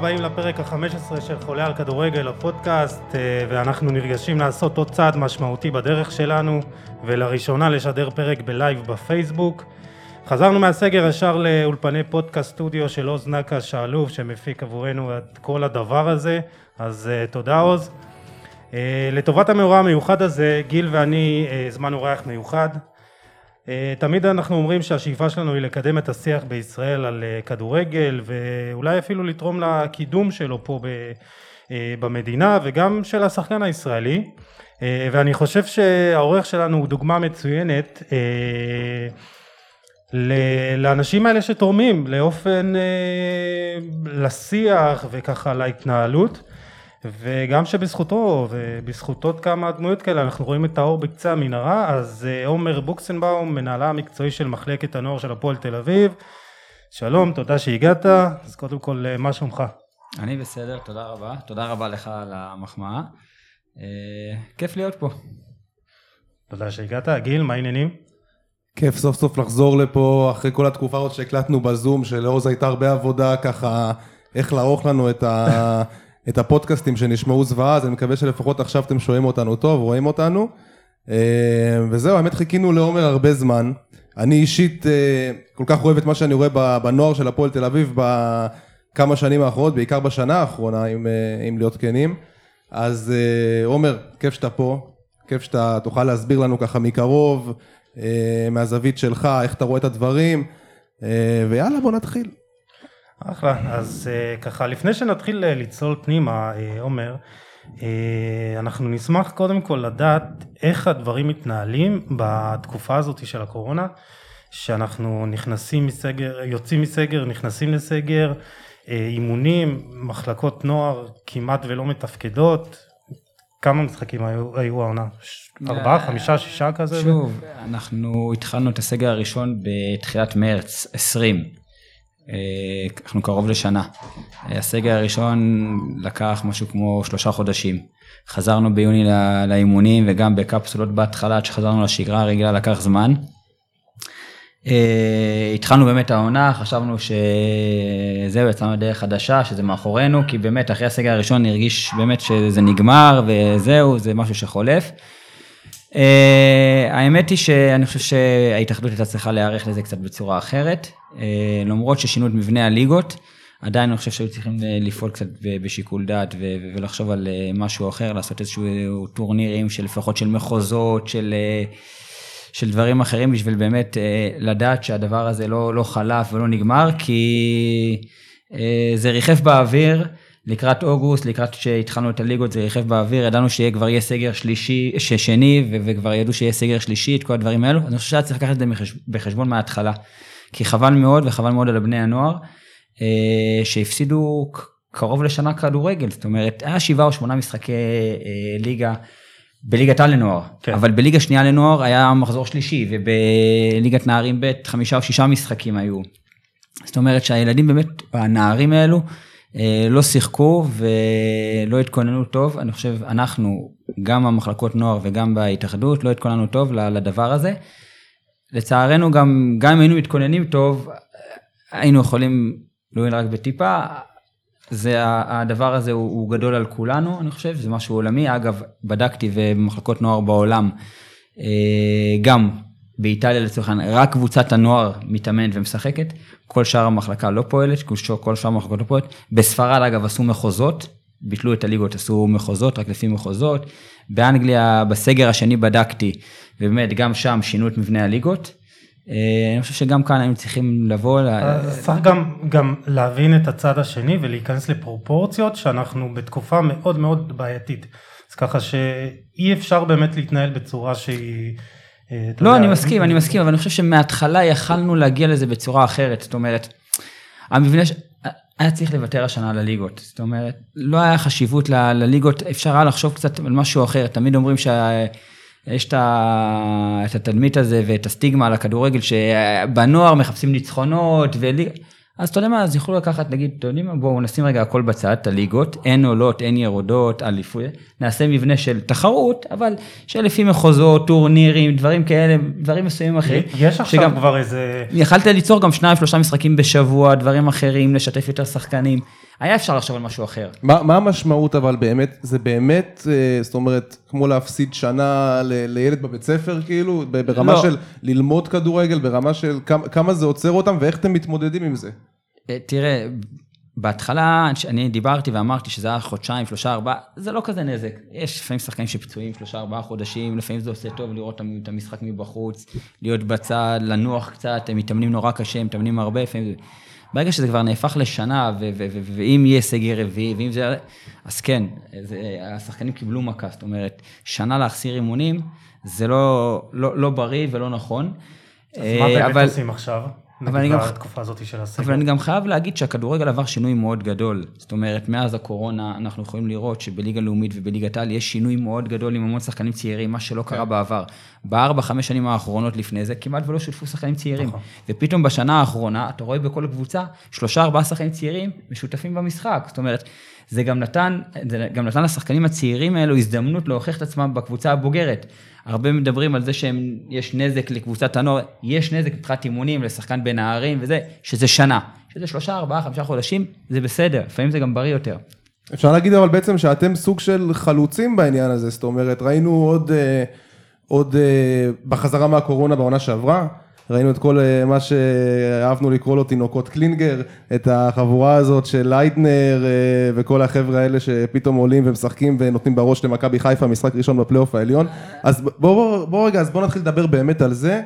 הבאים לפרק ה-15 של חולה על כדורגל, הפודקאסט, אה, ואנחנו נרגשים לעשות עוד צעד משמעותי בדרך שלנו, ולראשונה לשדר פרק בלייב בפייסבוק. חזרנו מהסגר ישר לאולפני פודקאסט סטודיו של עוז נקש האלוף, שמפיק עבורנו את כל הדבר הזה, אז אה, תודה עוז. אה, לטובת המאורע המיוחד הזה, גיל ואני הזמנו אורח מיוחד. אה, תמיד אנחנו אומרים שהשאיפה שלנו היא לקדם את השיח בישראל על אה, כדורגל, ואולי אפילו לתרום לקידום שלו פה אה, במדינה, וגם של השחקן הישראלי. ואני חושב שהעורך שלנו הוא דוגמה מצוינת. לאנשים האלה שתורמים לאופן, אה, לשיח וככה להתנהלות וגם שבזכותו ובזכותות כמה דמויות כאלה אנחנו רואים את האור בקצה המנהרה אז אה, עומר בוקסנבאום מנהלה המקצועי של מחלקת הנוער של הפועל תל אביב שלום תודה שהגעת אז קודם כל אה, מה שלומך? אני בסדר תודה רבה תודה רבה לך על המחמאה כיף להיות פה. תודה שהגעת גיל מה העניינים? כיף סוף סוף לחזור לפה אחרי כל התקופה הזאת שהקלטנו בזום שלעוז הייתה הרבה עבודה ככה איך לערוך לנו את, ה, את הפודקאסטים שנשמעו זוועה אז אני מקווה שלפחות עכשיו אתם שומעים אותנו טוב רואים אותנו. אה, וזהו האמת חיכינו לעומר הרבה זמן. אני אישית אה, כל כך אוהב את מה שאני רואה בנוער של הפועל תל אביב בכמה שנים האחרונות בעיקר בשנה האחרונה אם, אה, אם להיות כנים. אז עומר כיף שאתה פה. כיף שאתה תוכל להסביר לנו ככה מקרוב מהזווית שלך, איך אתה רואה את הדברים, ויאללה בוא נתחיל. אחלה, אז אה, ככה לפני שנתחיל לצלול פנימה, עומר, אנחנו נשמח קודם כל לדעת איך הדברים מתנהלים בתקופה הזאת של הקורונה, שאנחנו נכנסים מסגר, יוצאים מסגר, נכנסים לסגר, אימונים, מחלקות נוער כמעט ולא מתפקדות, כמה משחקים היו, היו העונה? ארבעה, אה, חמישה, שישה כזה? שוב, אנחנו התחלנו את הסגר הראשון בתחילת מרץ 20. אה, אנחנו קרוב לשנה. הסגר הראשון לקח משהו כמו שלושה חודשים. חזרנו ביוני לאימונים וגם בקפסולות בהתחלה עד שחזרנו לשגרה הרגילה לקח זמן. Uh, התחלנו באמת העונה, חשבנו שזהו, יצאנו לדרך חדשה, שזה מאחורינו, כי באמת אחרי הסגר הראשון הרגיש באמת שזה נגמר וזהו, זה משהו שחולף. Uh, האמת היא שאני חושב שההתאחדות הייתה צריכה להיערך לזה קצת בצורה אחרת, uh, למרות ששינו את מבנה הליגות, עדיין אני חושב שהיו צריכים לפעול קצת בשיקול דעת ולחשוב על משהו אחר, לעשות איזשהו טורנירים של לפחות של מחוזות, של... Uh, של דברים אחרים בשביל באמת אה, לדעת שהדבר הזה לא, לא חלף ולא נגמר, כי אה, זה ריחף באוויר. לקראת אוגוסט, לקראת שהתחלנו את הליגות זה ריחף באוויר, ידענו שכבר יהיה סגר שלישי, שני, וכבר ידעו שיהיה סגר שלישי, את כל הדברים האלו, אני חושב שהיה צריך לקחת את זה בחשבון מההתחלה. כי חבל מאוד, וחבל מאוד על בני הנוער, אה, שהפסידו קרוב לשנה כדורגל, זאת אומרת, היה שבעה או שמונה משחקי ליגה בליגת העל לנוער, כן. אבל בליגה שנייה לנוער היה מחזור שלישי, ובליגת נערים ב' חמישה או שישה משחקים היו. זאת אומרת שהילדים באמת, הנערים האלו, אה, לא שיחקו ולא התכוננו טוב, אני חושב, אנחנו, גם המחלקות נוער וגם בהתאחדות, לא התכוננו טוב לדבר הזה. לצערנו גם, גם אם היינו מתכוננים טוב, היינו יכולים להועיל רק בטיפה, זה הדבר הזה הוא, הוא גדול על כולנו, אני חושב, זה משהו עולמי. אגב, בדקתי ובמחלקות נוער בעולם, אה, גם באיטליה לצורך העניין, רק קבוצת הנוער מתאמנת ומשחקת, כל שאר המחלקה לא פועלת, כל שאר המחלקות לא פועלת. בספרד אגב עשו מחוזות, ביטלו את הליגות, עשו מחוזות, רק לפי מחוזות. באנגליה, בסגר השני בדקתי, ובאמת גם שם שינו את מבנה הליגות. אה, אני חושב שגם כאן היינו צריכים לבוא. צריך גם, גם להבין את הצד השני ולהיכנס לפרופורציות שאנחנו בתקופה מאוד מאוד בעייתית. אז ככה שאי אפשר באמת להתנהל בצורה שהיא... אה, לא, אני מסכים, אני מסכים, אבל אני חושב שמההתחלה יכלנו להגיע לזה בצורה אחרת. זאת אומרת, המבנה, ש... היה צריך לוותר השנה על הליגות. זאת אומרת, לא היה חשיבות ל... לליגות, אפשר היה לחשוב קצת על משהו אחר. תמיד אומרים שה... יש את התדמית הזה ואת הסטיגמה על הכדורגל שבנוער מחפשים ניצחונות וליגה. אז אתה יודע מה, אז יוכלו לקחת, נגיד, אתם יודעים מה, בואו נשים רגע הכל בצד, את הליגות, אין עולות, אין ירודות, אליפויות, נעשה מבנה של תחרות, אבל שלפי מחוזות, טורנירים, דברים כאלה, דברים מסוימים אחרים. יש עכשיו שגם, כבר איזה... יכלת ליצור גם שניים, שלושה משחקים בשבוע, דברים אחרים, לשתף יותר שחקנים. היה אפשר לחשוב על משהו אחר. מה, מה המשמעות אבל באמת, זה באמת, אה, זאת אומרת, כמו להפסיד שנה ל, לילד בבית ספר כאילו, ברמה לא. של ללמוד כדורגל, ברמה של כמה, כמה זה עוצר אותם ואיך אתם מתמודדים עם זה? אה, תראה, בהתחלה אני דיברתי ואמרתי שזה היה חודשיים, שלושה, ארבעה, זה לא כזה נזק. יש לפעמים שחקנים שפצועים שלושה, ארבעה חודשים, לפעמים זה עושה טוב לראות את המשחק מבחוץ, להיות בצד, לנוח קצת, הם מתאמנים נורא קשה, הם מתאמנים הרבה, לפעמים זה... ברגע שזה כבר נהפך לשנה, ואם יהיה סגר רביעי, ואם זה... אז כן, זה, השחקנים קיבלו מכה, זאת אומרת, שנה להחסיר אימונים, זה לא, לא, לא בריא ולא נכון. אז אה, מה באמת אבל- עושים עכשיו? אבל אני גם- בתקופה הזאת של הסגר. אבל אני גם חייב להגיד שהכדורגל עבר שינוי מאוד גדול. זאת אומרת, מאז הקורונה אנחנו יכולים לראות שבליגה לאומית ובליגת העל יש שינוי מאוד גדול עם המון שחקנים צעירים, מה שלא קרה בעבר. בארבע, חמש שנים האחרונות לפני זה, כמעט ולא שותפו שחקנים צעירים. נכון. ופתאום בשנה האחרונה, אתה רואה בכל קבוצה, שלושה, ארבעה שחקנים צעירים משותפים במשחק. זאת אומרת, זה גם נתן, זה גם נתן לשחקנים הצעירים האלו הזדמנות להוכיח את עצמם בקבוצה הבוגרת. הרבה מדברים על זה שיש נזק לקבוצת הנוער, יש נזק מבחינת אימונים לשחקן בנערים וזה, שזה שנה. שזה שלושה, ארבעה, חמישה חודשים, זה בסדר, לפעמים זה גם בריא יותר. אפשר להגיד אבל בעצם שאתם סוג של חלוצים בעניין הזה, זאת אומרת, ראינו עוד, אה, עוד אה, בחזרה מהקורונה בעונה שעברה, ראינו את כל אה, מה שאהבנו לקרוא לו תינוקות קלינגר, את החבורה הזאת של לייטנר אה, וכל החבר'ה האלה שפתאום עולים ומשחקים ונותנים בראש למכבי חיפה, משחק ראשון בפלייאוף העליון. אז בוא, בוא, בוא רגע, אז בוא נתחיל לדבר באמת על זה.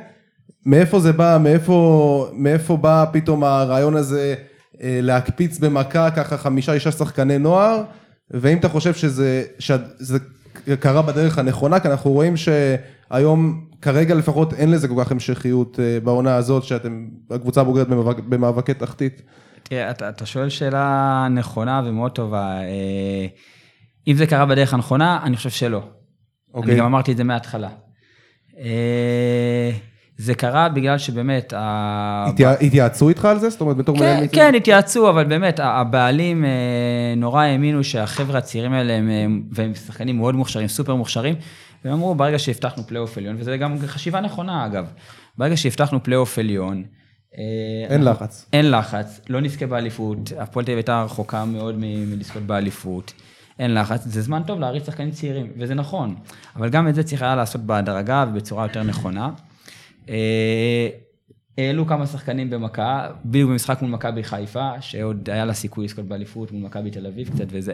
מאיפה זה בא, מאיפה, מאיפה בא פתאום הרעיון הזה אה, להקפיץ במכה ככה חמישה, שישה שחקני נוער, ואם אתה חושב שזה, שזה קרה בדרך הנכונה, כי אנחנו רואים שהיום, כרגע לפחות אין לזה כל כך המשכיות אה, בעונה הזאת, שאתם, הקבוצה הבוגרת במאבק, במאבקי תחתית. תראה, אתה, אתה שואל שאלה נכונה ומאוד טובה. אה, אם זה קרה בדרך הנכונה, אני חושב שלא. אוקיי. אני גם אמרתי את זה מההתחלה. אה, זה קרה בגלל שבאמת, ה- התייע, התייעצו איתך על זה? זאת אומרת, בתור כן? כן, התייעצו, אבל באמת, הבעלים נורא האמינו שהחבר'ה הצעירים האלה, הם, הם- והם שחקנים מאוד מוכשרים, סופר מוכשרים, והם אמרו, ברגע שהבטחנו פלייאוף עליון, וזה גם חשיבה נכונה אגב, ברגע שהבטחנו פלייאוף עליון, אה, אין לחץ. אין לחץ, לא נזכה באליפות, הפועל תל אביב הייתה רחוקה מאוד מלזכות באליפות, אין לחץ, זה זמן טוב להריץ שחקנים צעירים, וזה נכון, אבל גם את זה צריך היה לעשות בהדרגה ובצורה יותר נכונה. אה, העלו כמה שחקנים במכה, בדיוק במשחק מול מכבי חיפה, שעוד היה לה סיכוי לזכות באליפות מול מכבי תל אביב קצת וזה.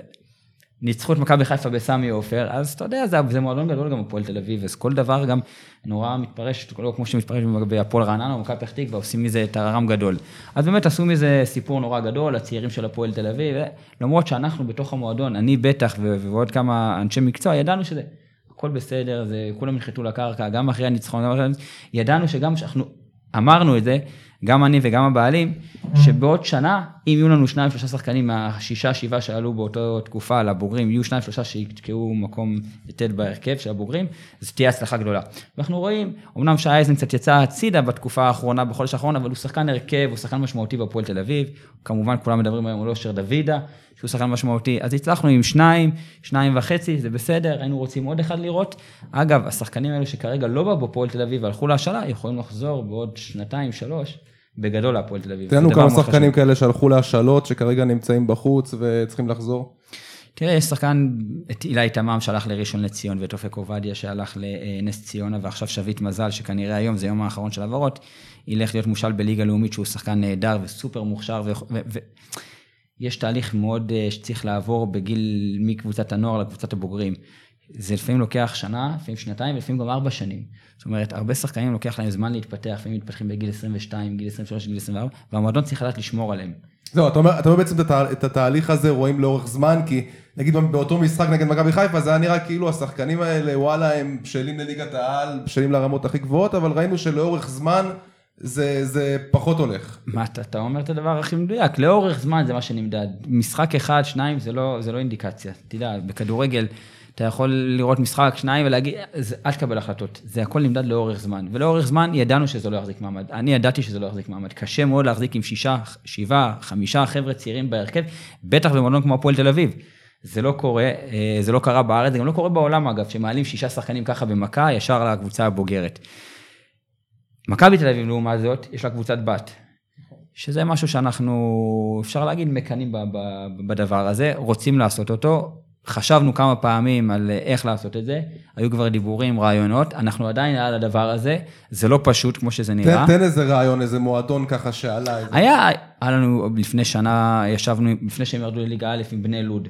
ניצחו את מכבי חיפה בסמי עופר, אז אתה יודע, זה, זה מועדון גדול גם הפועל תל אביב, אז כל דבר גם נורא מתפרש, לא כמו שמתפרש בהפועל רעננה או מכבי פתח תקווה, עושים מזה טררם גדול. אז באמת עשו מזה סיפור נורא גדול, הצעירים של הפועל תל אביב, למרות שאנחנו בתוך המועדון, אני בטח ו- ועוד כמה אנשי מקצוע, ידענו שזה הכל בסדר, זה, כולם נחתו לקרקע, גם אחרי הניצחון, ידענו שגם שאנחנו אמרנו את זה, גם אני וגם הבעלים, שבעוד שנה, אם יהיו לנו שניים שלושה שחקנים מהשישה שבעה שעלו באותה תקופה לבוגרים, יהיו שניים שלושה שיתקעו מקום ט' בהרכב של הבוגרים, אז תהיה הצלחה גדולה. ואנחנו רואים, אמנם שי אייזן קצת יצא הצידה בתקופה האחרונה, בחודש האחרון, אבל הוא שחקן הרכב, הוא שחקן משמעותי בהפועל תל אביב, כמובן כולם מדברים היום על אושר דוידה, שהוא שחקן משמעותי, אז הצלחנו עם שניים, שניים וחצי, זה בסדר, היינו רוצים עוד אחד לראות. אגב, השחקנים האלו שכרגע לא באו בפועל תל אביב והלכו להשאלה, יכולים לחזור בעוד שנתיים, שלוש, בגדול להפועל תל אביב. תן לנו כמה שחקנים. כאלה שהלכו להשאלות, שכרגע נמצאים בחוץ וצריכים לחזור. תראה, יש שחקן, את אילי תמם שהלך לראשון לציון, ואת אופק עובדיה שהלך לנס ציונה, ועכשיו שביט מזל, שכנראה היום זה יום האחרון של העברות, ילך להיות מושל בליגה לאומית, שהוא שחקן נהדר וסופר מוכשר, ו... ו... ו... יש תהליך מאוד אה, שצריך לעבור בגיל, מקבוצת הנוער לקבוצת הבוגרים. זה לפעמים לוקח שנה, לפעמים שנתיים, ולפעמים גם ארבע שנים. זאת אומרת, הרבה שחקנים לוקח להם זמן להתפתח, לפעמים מתפתחים בגיל 22, גיל 23, גיל 24, והמועדון צריך לדעת לשמור עליהם. זהו, אתה אומר, אתה אומר בעצם את התהליך הזה רואים לאורך זמן, כי נגיד באותו משחק נגד מכבי חיפה, זה היה נראה כאילו השחקנים האלה, וואלה, הם בשלים לליגת העל, בשלים לרמות הכי גבוהות, אבל ראינו שלאורך זמן זה, זה פחות הולך. מה אתה, אתה אומר את הדבר הכי מדויק, לאורך זמן זה מה שנמדד. משחק אחד, שניים, זה לא, זה לא אינדיקציה. תדע, בכדורגל אתה יכול לראות משחק, שניים ולהגיד, אל תקבל החלטות. זה הכל נמדד לאורך זמן. ולאורך זמן ידענו שזה לא יחזיק מעמד. אני ידעתי שזה לא יחזיק מעמד. קשה מאוד להחזיק עם שישה, שבעה, חמישה חבר'ה צעירים בהרכב, בטח במועדון כמו הפועל תל אביב. זה לא קורה, אה, זה לא קרה בארץ, זה גם לא קורה בעולם אגב, שמעלים שישה שחקנים ככה במכה, ישר לקבוצה הבוגרת. מכבי תל אביב לעומת זאת, יש לה קבוצת בת. שזה משהו שאנחנו, אפשר להגיד, מקנאים בדבר הזה, רוצים לעשות אותו. חשבנו כמה פעמים על איך לעשות את זה, היו כבר דיבורים, רעיונות, אנחנו עדיין על הדבר הזה, זה לא פשוט כמו שזה נראה. תן, תן איזה רעיון, איזה מועדון ככה שעלה. איזה... היה, היה לנו לפני שנה, ישבנו, לפני שהם ירדו לליגה א' עם בני לוד.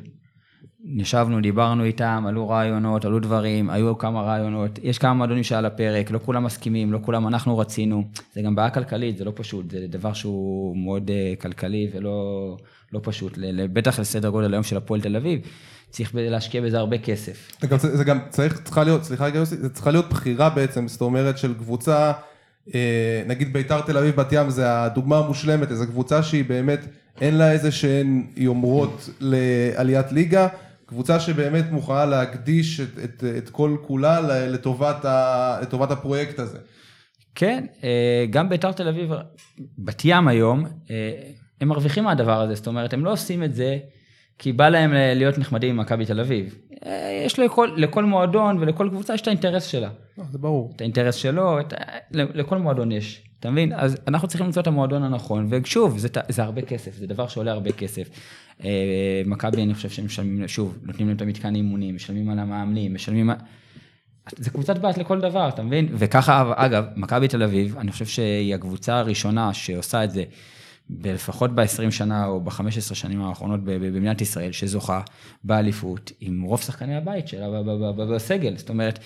ישבנו, דיברנו איתם, עלו רעיונות, עלו דברים, היו כמה רעיונות, יש כמה מועדונים שעל הפרק, לא כולם מסכימים, לא כולם אנחנו רצינו, זה גם בעיה כלכלית, זה לא פשוט, זה דבר שהוא מאוד uh, כלכלי ולא לא פשוט, בטח לסדר גודל היום של הפועל תל אביב, צריך להשקיע בזה הרבה כסף. זה גם, זה גם צריך, צריכה להיות, סליחה רגע יוסי, זה צריכה להיות בחירה בעצם, זאת אומרת של קבוצה, אה, נגיד ביתר תל אביב בת ים זה הדוגמה המושלמת, איזו קבוצה שהיא באמת, אין לה איזה שהן יומרות לעליית ליגה, קבוצה שבאמת מוכנה להקדיש את, את, את כל כולה לטובת, ה, לטובת הפרויקט הזה. כן, אה, גם ביתר תל אביב, בת ים היום, אה, הם מרוויחים מהדבר הזה, זאת אומרת, הם לא עושים את זה כי בא להם להיות נחמדים עם מכבי תל אביב. אה, יש לכל, לכל מועדון ולכל קבוצה יש את האינטרס שלה. זה ברור. את האינטרס שלו, את, לכל מועדון יש, אתה מבין? אז אנחנו צריכים למצוא את המועדון הנכון, ושוב, זה, זה הרבה כסף, זה דבר שעולה הרבה כסף. מכבי, אני חושב שהם משלמים, שוב, נותנים להם את המתקן אימונים, משלמים על המאמנים, משלמים... זה קבוצת בת לכל דבר, אתה מבין? וככה, אגב, מכבי תל אביב, אני חושב שהיא הקבוצה הראשונה שעושה את זה, לפחות ב-20 שנה או ב-15 שנים האחרונות במדינת ישראל, שזוכה באליפות עם רוב שחקני הבית שלה בסגל. זאת אומרת,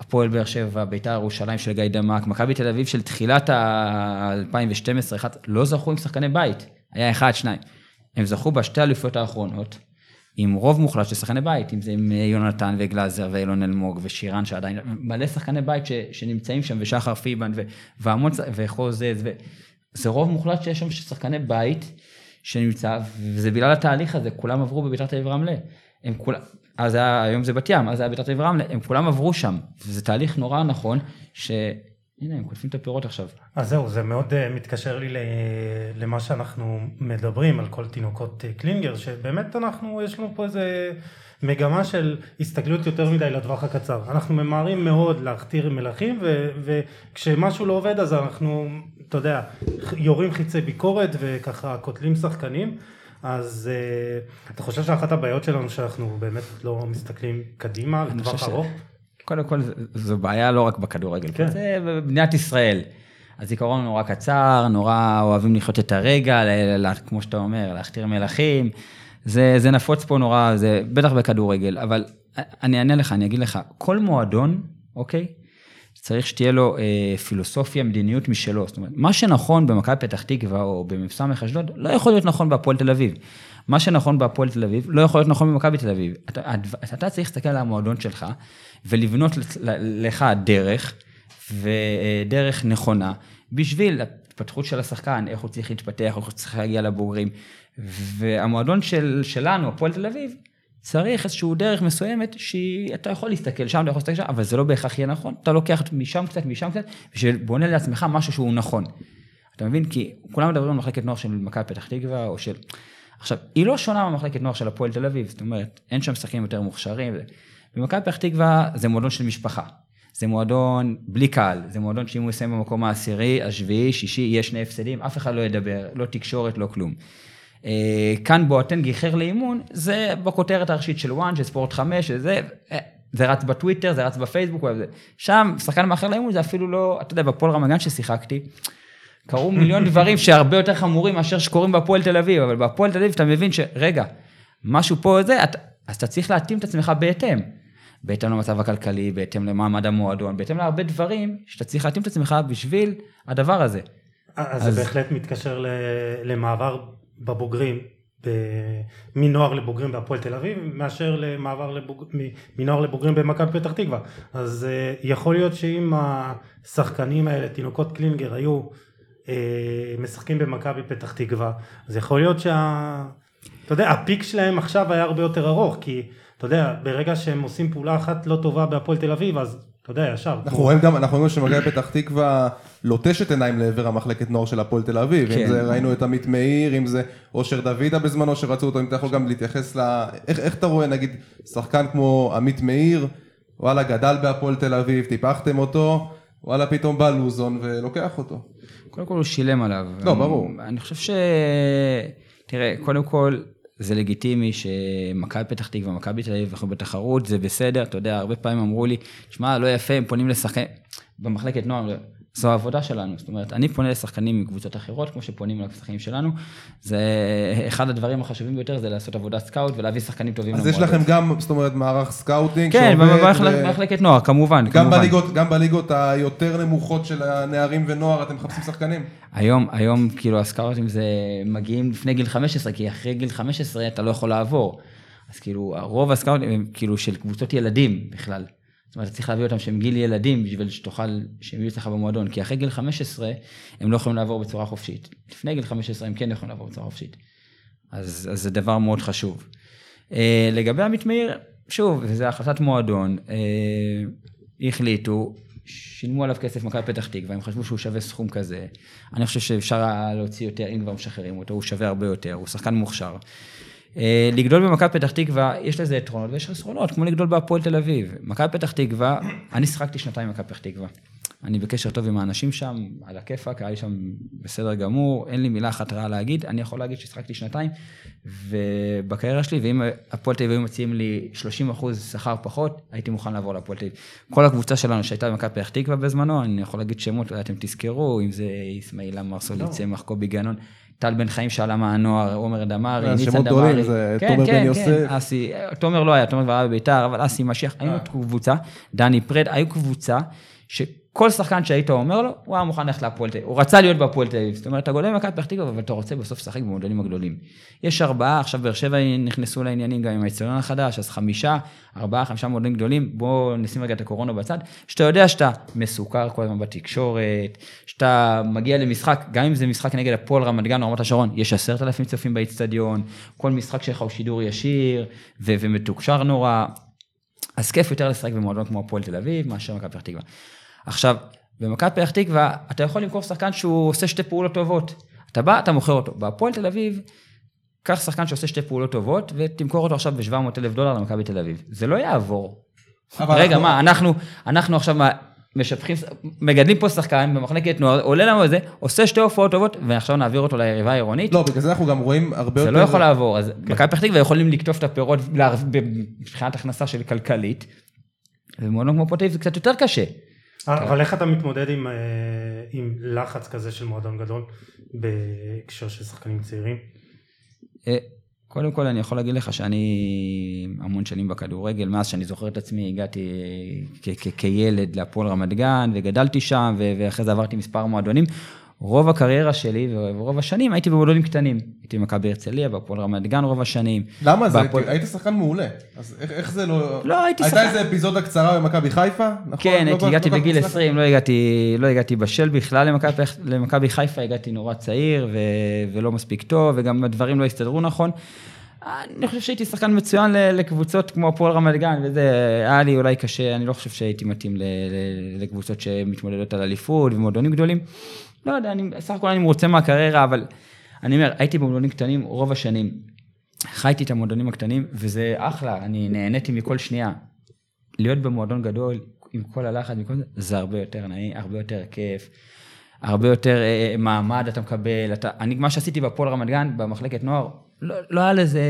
הפועל באר שבע, ביתר ירושלים של גיא דמק, מכבי תל אביב של תחילת ה-2012, לא זכו עם שחקני בית, היה אחד, שניים. הם זכו בשתי האליפויות האחרונות, עם רוב מוחלט של שחקני בית, אם זה עם יונתן וגלאזר ואילון אלמוג ושירן שעדיין, מלא שחקני בית ש, שנמצאים שם, ושחר פיבן והמון, וחוזז, ו... זה רוב מוחלט שיש שם שחקני בית שנמצא, וזה בגלל התהליך הזה, כולם עברו בביתר תל אביב רמלה. הם כולם, אז היה, היום זה בת ים, אז היה ביתר תל אביב רמלה, הם כולם עברו שם, וזה תהליך נורא נכון, ש... הנה, הם קוטפים את הפירות עכשיו. אז זהו, זה מאוד uh, מתקשר לי למה שאנחנו מדברים על כל תינוקות uh, קלינגר, שבאמת אנחנו, יש לנו פה איזה מגמה של הסתכלות יותר מדי לטווח הקצר. אנחנו ממהרים מאוד להכתיר מלכים, ו, וכשמשהו לא עובד אז אנחנו, אתה יודע, יורים חיצי ביקורת וככה קוטלים שחקנים. אז uh, אתה חושב שאחת הבעיות שלנו שאנחנו באמת לא מסתכלים קדימה לטווח ארוך? קודם כל זו בעיה לא רק בכדורגל, כן. זה במדינת ישראל. הזיכרון נורא קצר, נורא אוהבים לחיות את הרגע, כמו שאתה אומר, להכתיר מלכים. זה, זה נפוץ פה נורא, זה בטח בכדורגל, אבל אני אענה לך, אני אגיד לך, כל מועדון, אוקיי? צריך שתהיה לו אה, פילוסופיה, מדיניות משלו. זאת אומרת, מה שנכון במכבי פתח תקווה או במ"ס אשדוד, לא יכול להיות נכון בהפועל תל אביב. מה שנכון בהפועל תל אביב, לא יכול להיות נכון במכבי תל אביב. אתה, אתה צריך להסתכל על המועדון שלך, ולבנות לך דרך, ודרך נכונה, בשביל התפתחות של השחקן, איך הוא צריך להתפתח, איך הוא צריך להגיע לבוגרים. והמועדון של, שלנו, הפועל תל אביב, צריך איזושהי דרך מסוימת שאתה יכול להסתכל שם, אתה יכול להסתכל שם, אבל זה לא בהכרח יהיה נכון. אתה לוקח משם קצת, משם קצת, ובונה לעצמך משהו שהוא נכון. אתה מבין? כי כולם מדברים על מחלקת נוער של מכבי פתח תקווה, או של... עכשיו, היא לא שונה ממחלקת נוער של הפועל תל אביב, זאת אומרת, אין שם שחקנים יותר מוכשרים. במכבי פתח תקווה זה מועדון של משפחה. זה מועדון בלי קהל, זה מועדון שאם הוא יסיים במקום העשירי, השביעי, שישי, יש שני הפסדים, אף אחד לא ידבר, לא תקשורת, לא כלום. אה, כאן בואטנג איחר לאימון, זה בכותרת הראשית של וואן, של ספורט 5, שזה, אה, זה רץ בטוויטר, זה רץ בפייסבוק, שם שחקן מאחר לאימון זה אפילו לא, אתה יודע, בפועל רמת גן ששיחקתי, קרו מיליון דברים שהרבה יותר חמורים מאשר שקורים בהפועל תל אביב, אבל בהפועל תל אביב אתה מבין שרגע, משהו פה זה, אתה, אז אתה צריך להתאים את עצמך בהתאם. בהתאם למצב הכלכלי, בהתאם למעמד המועדון, בהתאם להרבה דברים שאתה צריך להתאים את עצמך בשביל הדבר הזה. אז, אז... זה בהחלט מתקשר למעבר בבוגרים, מנוער לבוגרים בהפועל תל אביב, מאשר למעבר לבוג... מנוער לבוגרים במכבי פתח תקווה. אז uh, יכול להיות שאם השחקנים האלה, תינוקות קלינגר, היו uh, משחקים במכבי פתח תקווה, אז יכול להיות שה... אתה יודע, הפיק שלהם עכשיו היה הרבה יותר ארוך, כי אתה יודע, ברגע שהם עושים פעולה אחת לא טובה בהפועל תל אביב, אז אתה יודע, ישר. אנחנו רואים גם, אנחנו רואים שמכבי פתח תקווה לוטשת עיניים לעבר המחלקת נוער של הפועל תל אביב. כן. אם זה ראינו את עמית מאיר, אם זה אושר דוידה בזמנו שרצו אותו, אם אתה יכול גם להתייחס ל... איך, איך אתה רואה, נגיד, שחקן כמו עמית מאיר, וואלה, גדל בהפועל תל אביב, טיפחתם אותו, וואלה, פתאום בא לוזון ולוקח אותו. קודם כל הוא שילם עליו. לא, ברור. אני חושב ש... תראה, קודם כל, זה לגיטימי שמכבי פתח תקווה, מכבי תל אביב, אנחנו בתחרות, זה בסדר, אתה יודע, הרבה פעמים אמרו לי, שמע, לא יפה, הם פונים לשחקנים, במחלקת נוער, זו העבודה שלנו, זאת אומרת, אני פונה לשחקנים מקבוצות אחרות, כמו שפונים לשחקנים שלנו, זה אחד הדברים החשובים ביותר, זה לעשות עבודת סקאוט ולהביא שחקנים טובים אז יש לכם גם, זאת אומרת, מערך סקאוטינג כן, ו- במחלקת נוער, כמובן, גם כמובן. בליגות, גם בליגות היותר נמוכות של הנערים ונוער אתם מחפשים שחקנים? היום, היום כאילו הסקאוטים זה מגיעים לפני גיל 15, כי אחרי גיל 15 אתה לא יכול לעבור. אז כאילו, רוב הסקאוטים הם כאילו של קבוצות ילדים בכלל. זאת אומרת, צריך להביא אותם שהם גיל ילדים בשביל שתוכל, שהם יהיו אצלך במועדון. כי אחרי גיל 15 הם לא יכולים לעבור בצורה חופשית. לפני גיל 15 הם כן יכולים לעבור בצורה חופשית. אז, אז זה דבר מאוד חשוב. Uh, לגבי עמית מאיר, שוב, זו החלטת מועדון, uh, החליטו, שילמו עליו כסף מכבי פתח תקווה, הם חשבו שהוא שווה סכום כזה. אני חושב שאפשר להוציא יותר, אם כבר משחררים אותו, הוא שווה הרבה יותר, הוא שחקן מוכשר. Uh, לגדול במכבי פתח תקווה, יש לזה יתרונות ויש חסרונות, כמו לגדול בהפועל תל אביב. מכבי פתח תקווה, אני שיחקתי שנתיים במכבי פתח תקווה. אני בקשר טוב עם האנשים שם, על הכיפאק, היה לי שם בסדר גמור, אין לי מילה אחת רעה להגיד, אני יכול להגיד ששיחקתי שנתיים, ובקריירה שלי, ואם הפועל תל אביב היו מציעים לי 30 אחוז שכר פחות, הייתי מוכן לעבור להפועל תל אביב. כל הקבוצה שלנו שהייתה במכבי פתח תקווה בזמנו, אני יכול להגיד שמות, אולי אתם תזכרו, אם זה אסמאעיל עמר, סולי צמח, קובי גנון. טל בן חיים שעלה מהנוער, עומר דמארי, אה, ניצן שמות דמארי. זה כן, תומר כן, בן כן, יוסף. אסי, תומר לא היה, תומר כבר היה בביתר, אבל אסי משיח, היינו קבוצה, דני פרד, היו קבוצה שכל שחקן שהיית אומר לו, הוא היה מוכן ללכת להפועל תל אביב, הוא רצה להיות בהפועל תל אביב, זאת אומרת, אתה גודל במכבי פתח תקווה, אבל אתה רוצה בסוף לשחק במועדונים הגדולים. יש ארבעה, עכשיו באר שבע נכנסו לעניינים גם עם האצטדיון החדש, אז חמישה, ארבעה, חמישה מועדונים גדולים, בואו נשים רגע את הקורונה בצד, שאתה יודע שאתה מסוכר כל הזמן בתקשורת, שאתה מגיע למשחק, גם אם זה משחק נגד הפועל רמת גן או רמת השרון, יש עשרת אלפים צופים באצטדיון, כל משחק שלך הוא שידור ישיר ו- ומתוקשר נורא, אז כיף יותר לשחק במועדון כמו הפועל תל אביב מאשר מכבי פתח תקווה. עכשיו, במכבי פתח תקווה אתה יכול למכור שחקן שהוא עושה שתי פעולות טובות. אתה בא, אתה מוכר אותו. בהפועל תל אביב, קח שחקן שעושה שתי פעולות טובות ותמכור אותו עכשיו ב-700 אלף דולר למכבי תל אביב. זה לא יעבור. רגע, אנחנו- מה, אנחנו, אנחנו עכשיו מה, מגדלים פה שחקן במחלקת נוער, עולה לנו איזה, עושה שתי הופעות טובות, ועכשיו נעביר אותו ליריבה העירונית? לא, בגלל זה אנחנו גם רואים הרבה זה יותר... לא יכול לעבור, אז מכבי פתח תקווה יכולים לקטוף את הפירות מבחינת הכנסה של כלכלית, ומועדון כמו פוטי זה קצת יותר קשה. אבל איך אתה מתמודד עם, אה, עם לחץ כזה של מועדון גדול בהקשר של שחקנים צעירים? אה, קודם כל אני יכול להגיד לך שאני המון שנים בכדורגל, מאז שאני זוכר את עצמי הגעתי כילד להפועל רמת גן וגדלתי שם ואחרי זה עברתי מספר מועדונים. רוב הקריירה שלי ורוב השנים הייתי במועדונים קטנים. הייתי במכבי הרצליה, בהפועל רמת גן רוב השנים. למה זה? בהפועל- היית שחקן מעולה. אז איך- איך זה לא... לא, הייתי הייתה שחקן- איזה אפיזודה קצרה במכבי חיפה? נכון? כן, לא הגעתי לא בגיל כך 20, לא הגעתי, לא הגעתי בשל בכלל למכבי, חיפה, הגעתי נורא צעיר ו, ולא מספיק טוב, וגם הדברים לא הסתדרו נכון. אני חושב שהייתי שחקן מצוין לקבוצות כמו הפועל רמת גן, וזה היה לי אולי קשה, אני לא חושב שהייתי מתאים לקבוצות שמתמודדות על אליפות ומועדונים גדולים. לא יודע, אני, סך הכל אני מרוצה מהקריירה, אבל אני אומר, הייתי במועדונים קטנים רוב השנים. חייתי את המועדונים הקטנים, וזה אחלה, אני נהניתי מכל שנייה. להיות במועדון גדול, עם כל הלחץ, מכל זה, הרבה יותר נעים, הרבה יותר כיף, הרבה יותר אה, מעמד אתה מקבל. אתה, אני, מה שעשיתי בהפועל רמת גן, במחלקת נוער, לא, לא היה לזה...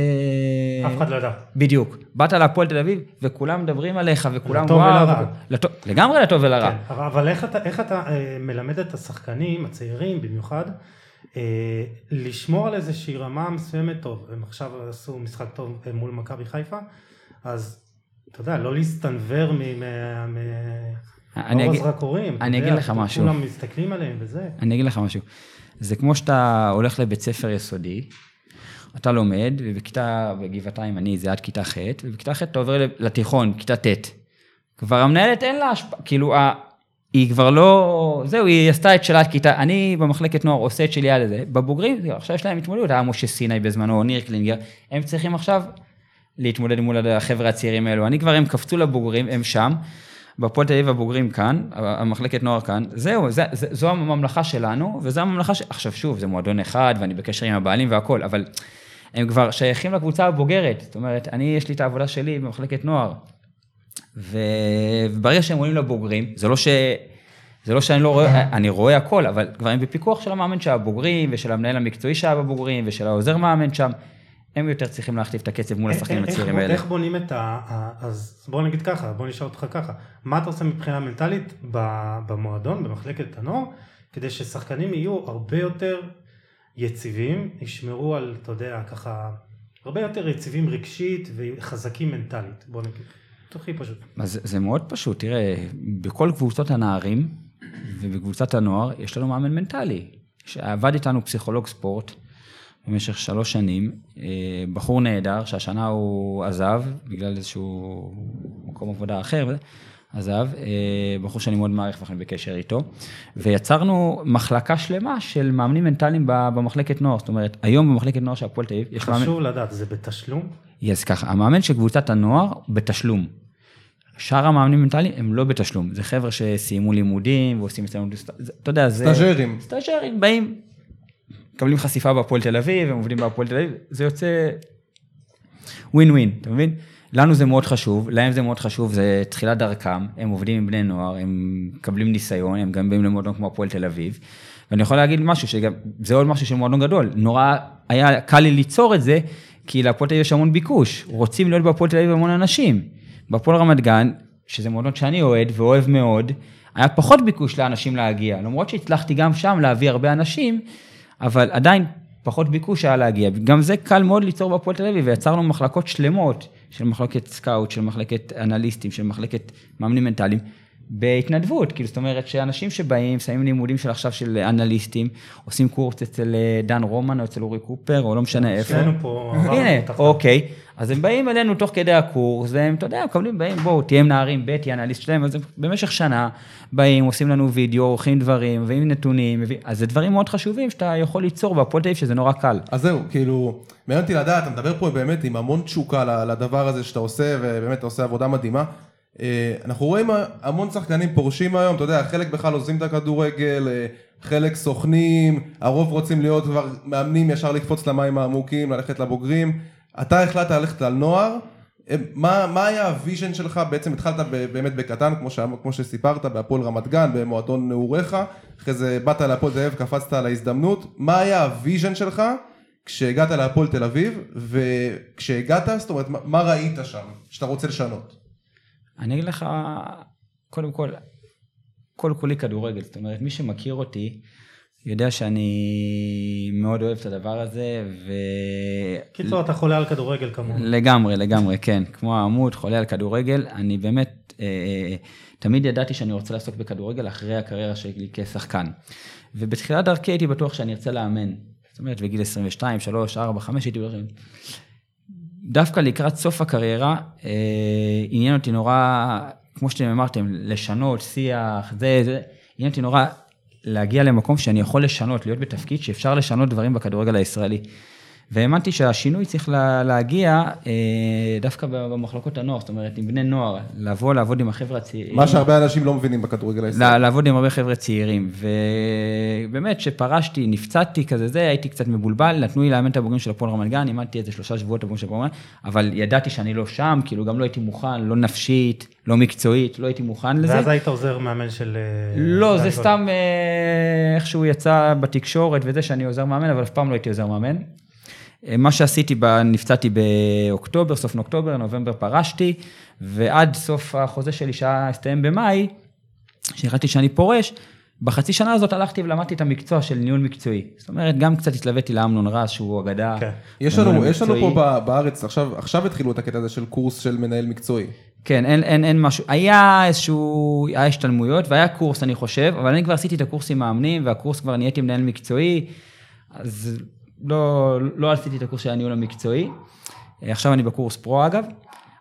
אף אחד לא ידע. בדיוק. באת להפועל תל אביב, וכולם מדברים עליך, וכולם לטוב ולרע. לטוב, לגמרי לטוב ולרע. כן, אבל- אבל איך אתה, איך אתה אה, מלמד את השחקנים, הצעירים במיוחד, אה, לשמור על איזושהי רמה מסוימת טוב. הם עכשיו עשו משחק טוב אה, מול מכבי חיפה, אז אתה יודע, לא להסתנוור מ- מה- אני מאור אגיד- הזרקורים. אני אגיד לך משהו. כולם מסתכלים עליהם וזה. אני אגיד לך משהו. זה כמו שאתה הולך לבית ספר יסודי, אתה לומד, ובכיתה, בגבעתיים אני, זה עד כיתה ח', ובכיתה ח' אתה עובר לתיכון, כיתה ט'. כבר המנהלת אין לה השפעה, כאילו, ה- היא כבר לא, זהו, היא עשתה את שלה כיתה, אני במחלקת נוער עושה את שלי על זה, בבוגרים, עכשיו יש להם התמודדות, היה משה סיני בזמנו, ניר קלינגר, הם צריכים עכשיו להתמודד מול החבר'ה הצעירים האלו, אני כבר, הם קפצו לבוגרים, הם שם, בהפועל תל אביב הבוגרים כאן, המחלקת נוער כאן, זהו, זה, זה, זו הממלכה שלנו, וזו הממלכה ש... עכשיו שוב, זה מועדון אחד, ואני בקשר עם הבעלים והכל, אבל הם כבר שייכים לקבוצה הבוגרת, זאת אומרת, אני, יש לי את העבודה שלי במחלקת נוער, ו- וברגע שהם עולים לבוגרים, זה לא ש... זה לא שאני לא רואה, אני רואה הכל, אבל כבר הם בפיקוח של המאמן של הבוגרים, ושל המנהל המקצועי שהיה בבוגרים, ושל העוזר מאמן שם. הם יותר צריכים להחליף את הקצב מול השחקנים איך- הצעירים האלה. איך בונים את ה... אז בוא נגיד ככה, בוא נשאל אותך ככה. מה אתה עושה מבחינה מנטלית במועדון, במחלקת הנוער, כדי ששחקנים יהיו הרבה יותר יציבים, ישמרו על, אתה יודע, ככה, הרבה יותר יציבים רגשית וחזקים מנטלית. בוא נגיד. הכי פשוט. אז זה- זה מאוד פשוט, תראה, בכל קבוצות הנערים ובקבוצת הנוער יש לנו מאמן מנטלי. שעבד איתנו פסיכולוג ספורט במשך שלוש שנים, אה, בחור נהדר שהשנה הוא עזב בגלל איזשהו מקום עבודה אחר, עזב, אה, בחור שאני מאוד מעריך ואנחנו בקשר איתו, ויצרנו מחלקה שלמה של מאמנים מנטליים במחלקת נוער, זאת אומרת, היום במחלקת נוער של הפועל תל אביב, יש מאמן... חשוב לדעת, זה בתשלום? אז ככה, המאמן של קבוצת הנוער בתשלום. שאר המאמנים מנטליים הם לא בתשלום, זה חבר'ה שסיימו לימודים ועושים אצלנו, אתה יודע, זה... סטאז'רים. סטאז'רים, באים, מקבלים חשיפה בהפועל תל אביב, הם עובדים בהפועל תל אביב, זה יוצא ווין ווין, אתה מבין? לנו זה מאוד חשוב, להם זה מאוד חשוב, זה תחילת דרכם, הם עובדים עם בני נוער, הם מקבלים ניסיון, הם גם באים למועדון כמו הפועל תל אביב. ואני יכול להגיד משהו, שגם, זה עוד משהו של מועדון גדול, נורא היה קל לי ליצור את זה, כי להפועל תל אביב יש המון ביקוש, רוצים להיות בהפועל תל אביב המון אנשים. בהפועל רמת גן, שזה מועדון שאני אוהד ואוהב מאוד, היה פחות ביקוש לאנשים להגיע, למרות שהצלחתי גם שם להביא הרבה אנשים, אבל עדיין פחות ביקוש היה להגיע. גם זה קל מאוד ליצור בהפועל תל אביב, ויצרנו מחלקות שלמות של מחלקת סקאוט, של מחלקת אנליסטים, של מחלקת מאמנים מנטליים, בהתנדבות, כאילו זאת אומרת שאנשים שבאים, שמים לימודים של עכשיו של אנליסטים, עושים קורס אצל אה, דן רומן או אצל אורי קופר, או לא משנה איפה. שנינו פה עברנו הנה. אוקיי. אז הם באים אלינו תוך כדי הקורס, והם, אתה יודע, מקבלים, באים, בואו, תהיה נערים, ב', תהיה אנליסט שלהם, אז הם במשך שנה באים, עושים לנו וידאו, עורכים דברים, מביאים נתונים, מביא... אז זה דברים מאוד חשובים שאתה יכול ליצור בהפועל תל אביב, שזה נורא קל. אז זהו, כאילו, מעניין אותי לדעת, אתה מדבר פה באמת עם המון תשוקה ל- לדבר הזה שאתה עושה, ובאמת אתה עושה עבודה מדהימה. אה, אנחנו רואים המון שחקנים פורשים היום, אתה יודע, חלק בכלל עוזבים את הכדורגל, אה, חלק סוכנים, הרוב רוצים להיות כבר מאמנים, ישר לקפוץ למים העמוקים, ללכת לבוגרים. אתה החלטת ללכת על נוער, אה, מה, מה היה ה vision שלך? בעצם התחלת באמת בקטן, כמו, ש, כמו שסיפרת, בהפועל רמת גן, במועדון נעוריך, אחרי זה באת להפועל תל אביב, קפצת על ההזדמנות, מה היה ה vision שלך כשהגעת להפועל תל אביב, וכשהגעת, זאת אומרת, מה ראית שם, שאתה רוצה לשנות? אני אגיד לך, קודם כל, כל כולי כדורגל, זאת אומרת, מי שמכיר אותי, יודע שאני מאוד אוהב את הדבר הזה, ו... קיצור, אתה חולה על כדורגל כמוהו. לגמרי, לגמרי, כן. כמו העמוד, חולה על כדורגל, אני באמת, אה, אה, תמיד ידעתי שאני רוצה לעסוק בכדורגל אחרי הקריירה שלי כשחקן. ובתחילת דרכי הייתי בטוח שאני ארצה לאמן. זאת אומרת, בגיל 22, 3, 4, 5 הייתי בטוח... דווקא לקראת סוף הקריירה, אה, עניין אותי נורא, כמו שאתם אמרתם, לשנות, שיח, זה, זה, עניין אותי נורא להגיע למקום שאני יכול לשנות, להיות בתפקיד שאפשר לשנות דברים בכדורגל הישראלי. והאמנתי שהשינוי צריך לה, להגיע אה, דווקא במחלקות הנוער, זאת אומרת, עם בני נוער, לבוא לעבוד עם החבר'ה הצעירים. מה שהרבה אנשים לא מבינים בכדורגל הישראלי. לעבוד עם הרבה חבר'ה צעירים, ובאמת, כשפרשתי, נפצעתי כזה זה, הייתי קצת מבולבל, נתנו לי לאמן את הבוגרים של הפועל רמת גן, אימנתי איזה שלושה שבועות הבוגרים של הפועל רמת גן, אבל ידעתי שאני לא שם, כאילו גם לא הייתי מוכן, לא נפשית, לא מקצועית, לא הייתי מוכן לזה. ואז היית עוזר מאמן של... אה, לא, זה. סתם אה, איכשהו יצא בתקשורת וזה שאני עוזר מאמן, אבל אף פעם לא הייתי עוזר מאמן. אה, מה שעשיתי, נפצעתי באוקטובר, סוף אוקטובר, נובמבר פרשתי, ועד סוף החוזה שלי שהיה הסתיים במאי, כשהחלטתי שאני פורש, בחצי שנה הזאת הלכתי ולמדתי את המקצוע של ניהול מקצועי. זאת אומרת, גם קצת התלוויתי לאמנון רז, שהוא אגדה. כן. יש לנו, יש לנו. פה בארץ, עכשיו, עכשיו התחילו את הקטע הזה של קורס של מנהל מקצועי. כן, אין, אין, אין משהו, היה איזשהו, היה השתלמויות והיה קורס אני חושב, אבל אני כבר עשיתי את הקורס עם מאמנים והקורס כבר נהייתי מנהל מקצועי, אז לא, לא עשיתי את הקורס של הניהול המקצועי. אה, עכשיו אני בקורס פרו אגב.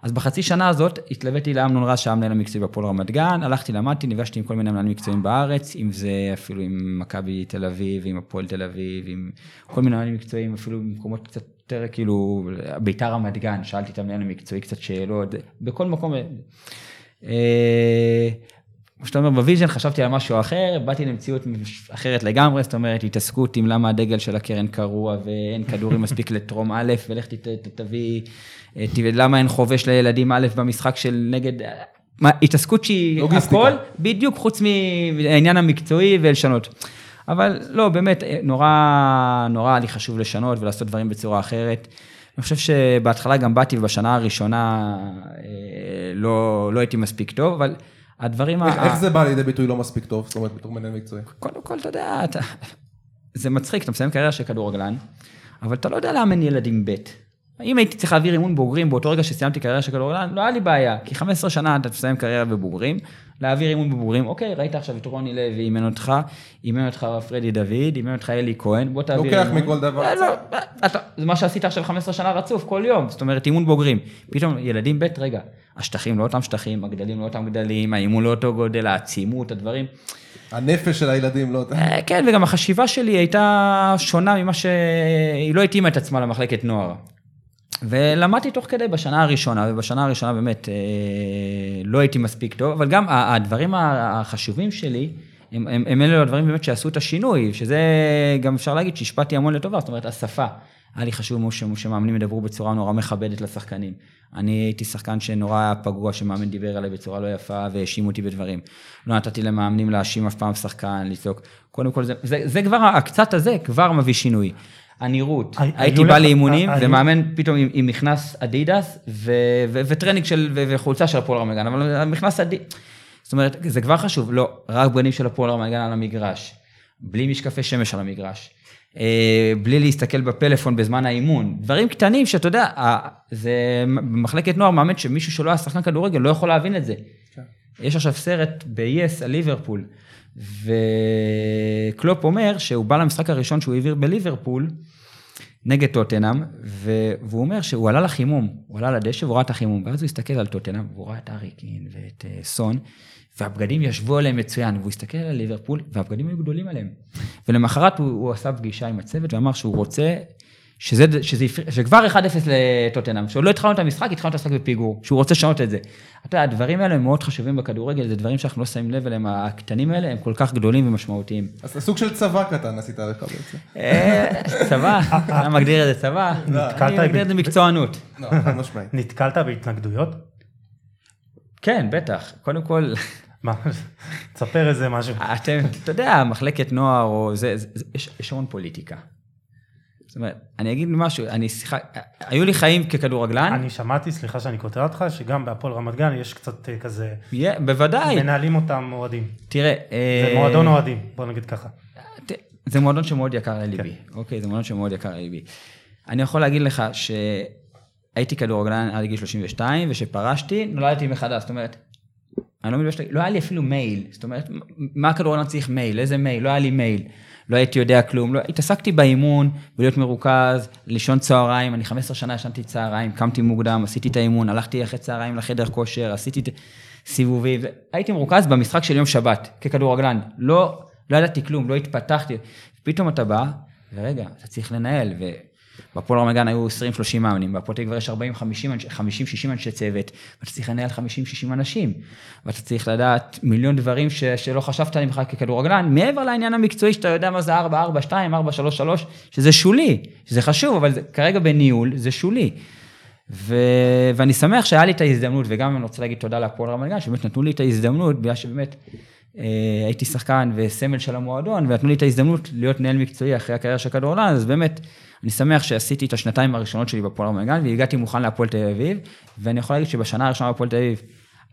אז בחצי שנה הזאת התלוויתי לאמנון רז שהיה מנהל המקצועי בהפועל רמת גן, הלכתי, למדתי, נפגשתי עם כל מיני מנהלים מקצועיים בארץ, אם זה אפילו עם מכבי תל אביב, עם הפועל תל אביב, עם כל מיני מנהלים מקצועיים, אפילו במקומות קצת יותר כאילו, ביתר רמת גן, שאלתי את המנהל המקצועי קצת שאלות, בכל מקום. אה, כמו שאתה אומר, ב vision חשבתי על משהו אחר, באתי למציאות אחרת לגמרי, זאת אומרת, התעסקות עם למה הדגל של הקרן קרוע ואין כדורים מספיק לטרום א', ולך ת- ת- תביא, אה, ת- למה אין חובש לילדים א' במשחק של נגד, מה, התעסקות שהיא לוגיסטיקה. הכל, בדיוק חוץ מהעניין המקצועי ולשנות. אבל לא, באמת, נורא, נורא היה לי חשוב לשנות ולעשות דברים בצורה אחרת. אני חושב שבהתחלה גם באתי ובשנה הראשונה אה, לא, לא הייתי מספיק טוב, אבל הדברים... איך- ה- איך זה בא לידי ביטוי לא מספיק טוב, זאת אומרת, בתור מנהל מקצועי? קודם כל, אתה יודע, אתה... זה מצחיק, אתה מסיים קריירה של כדורגלן, אבל אתה לא יודע לאמן ילדים ב'. אם הייתי צריך להעביר אימון בוגרים באותו רגע שסיימתי קריירה של כדורגלן, לא היה לי בעיה, כי 15 שנה אתה מסיים קריירה בבוגרים, להעביר אימון בבוגרים, אוקיי, ראית עכשיו את רוני לוי אימן אותך, אימן אותך פרדי דוד, אימן אותך אלי כהן, בוא תעביר לוקח אימון. מכל דבר לא, אה, אתה- זה מה שעשית עכשיו 15 שנה רצוף, כל יום, זאת אומרת אימון בוגרים. פתאום ילדים ב', רגע, השטחים לא אותם שטחים, הגדלים לא אותם גדלים, האימון לא אותו גודל, העצימות, הדברים. הנפש של הילדים, לא... אה, כן, וגם החשיבה שלי הייתה שונה ממה שהיא לא התאימה את עצמה למחלקת נוער. ולמדתי תוך כדי בשנה הראשונה, ובשנה הראשונה באמת אה, לא הייתי מספיק טוב, אבל גם הדברים החשובים שלי, הם, הם, הם אלו הדברים באמת שעשו את השינוי, שזה גם אפשר להגיד שהשפעתי המון לטובה, זאת אומרת, השפה. היה לי חשוב מאוד שמאמנים ידברו בצורה נורא מכבדת לשחקנים. אני הייתי שחקן שנורא היה פגוע, שמאמן דיבר עליי בצורה לא יפה והאשים אותי בדברים. לא נתתי למאמנים להאשים אף פעם שחקן, לצעוק. קודם כל, זה, זה, זה כבר, הקצת הזה כבר מביא שינוי. הנראות, הי- הייתי בא לאימונים היו- ומאמן פתאום עם, מכנס אדידס וטרנינג של, וחולצה של הפועל רמת גן, אבל המכנס אדידס, זאת אומרת, זה כבר חשוב, לא, רק בגדים של הפועל רמת גן על המגרש, בלי משקפי שמש על המגרש, אה, בלי להסתכל בפלאפון בזמן האימון, דברים קטנים שאתה יודע, זה במחלקת נוער מאמן שמישהו שלא היה שחקן כדורגל לא יכול להבין את זה. יש עכשיו סרט ב-yes על ליברפול, וקלופ אומר שהוא בא למשחק הראשון שהוא העביר בליברפול, נגד טוטנאם, ו- והוא אומר שהוא עלה לחימום, הוא עלה לדשא והוא ראה את החימום, ואז הוא הסתכל על טוטנאם, והוא ראה את ארי קין ואת uh, סון, והבגדים ישבו עליהם מצוין, והוא הסתכל על ליברפול, והבגדים היו גדולים עליהם. ולמחרת הוא, הוא עשה פגישה עם הצוות ואמר שהוא רוצה, שזה, שזה, שכבר 1-0 לטוטנאם, שעוד לא התחלנו את המשחק, התחלנו את המשחק בפיגור, שהוא רוצה לשנות את זה. אתה יודע, הדברים האלה הם מאוד חשובים בכדורגל, זה דברים שאנחנו לא שמים לב אליהם, הקטנים האלה הם כל כך גדולים ומשמעותיים. אז סוג של צבא קטן עשית לך בעצם. אה, צבא, אתה מגדיר את זה צבא, נתקלת אני מגדיר את זה ב- מקצוענות. לא. נתקלת בהתנגדויות? כן, בטח. קודם כל, מה? תספר איזה משהו. אתם, אתה יודע, מחלקת נוער, או זה, זה, זה יש, יש המון פוליטיקה. זאת אומרת, אני אגיד משהו, אני שיחק, היו לי חיים ככדורגלן, אני שמעתי, סליחה שאני קוטע אותך, שגם בהפועל רמת גן יש קצת אה, כזה, יהיה- בוודאי, מנהלים אותם אוהדים. תראה, זה אה, מועדון אוהדים, בוא נגיד ככה. זה מועדון שמאוד יקר לליבי, אוקיי? זה מועדון שמאוד יקר לליבי. אני יכול להגיד לך שהייתי כדורגלן עד גיל 32, ושפרשתי, נולדתי מחדש, זאת אומרת, אני לא מתבייש לא היה לי אפילו מייל, זאת אומרת, מה הכדורגלן צריך מייל, איזה מייל, לא היה לי מייל, לא הייתי יודע כלום, לא, התעסקתי באימון, בלהיות מרוכז, לישון צהריים, אני 15 שנה ישנתי צהריים, קמתי מוקדם, עשיתי את האימון, הלכתי אחרי צהריים לחדר כושר, עשיתי את סיבובים, הייתי מרוכז במשחק של יום שבת, ככדורגלן, לא, לא ידעתי כלום, לא התפתחתי, פתאום אתה בא, ורגע, אתה צריך לנהל, ובפועל רמת גן היו 20-30 מאמנים, בהפועל כבר יש 40-50-60 אנשי צוות, ואתה צריך לנהל 50-60 אנשים, ואתה צריך לדעת מיליון דברים ש, שלא חשבת עליהם בכלל ככדורגלן, מעבר לעניין המקצועי שאתה יודע מה זה 4-4-2, 4-3-3, שזה שולי, שזה חשוב, אבל זה, כרגע בניהול זה שולי. ו... ואני שמח שהיה לי את ההזדמנות, וגם אני רוצה להגיד תודה להפועל רמת גן, שבאמת נתנו לי את ההזדמנות, בגלל שבאמת הייתי שחקן וסמל של המועדון, ונתנו לי את ההזדמנות להיות מנהל מקצועי אחרי הקריירה של הכדורגלן, אז באמת, אני שמח שעשיתי את השנתיים הראשונות שלי בהפועל רמת גן, והגעתי מוכן להפועל תל אביב, ואני יכול להגיד שבשנה הראשונה בהפועל תל אביב,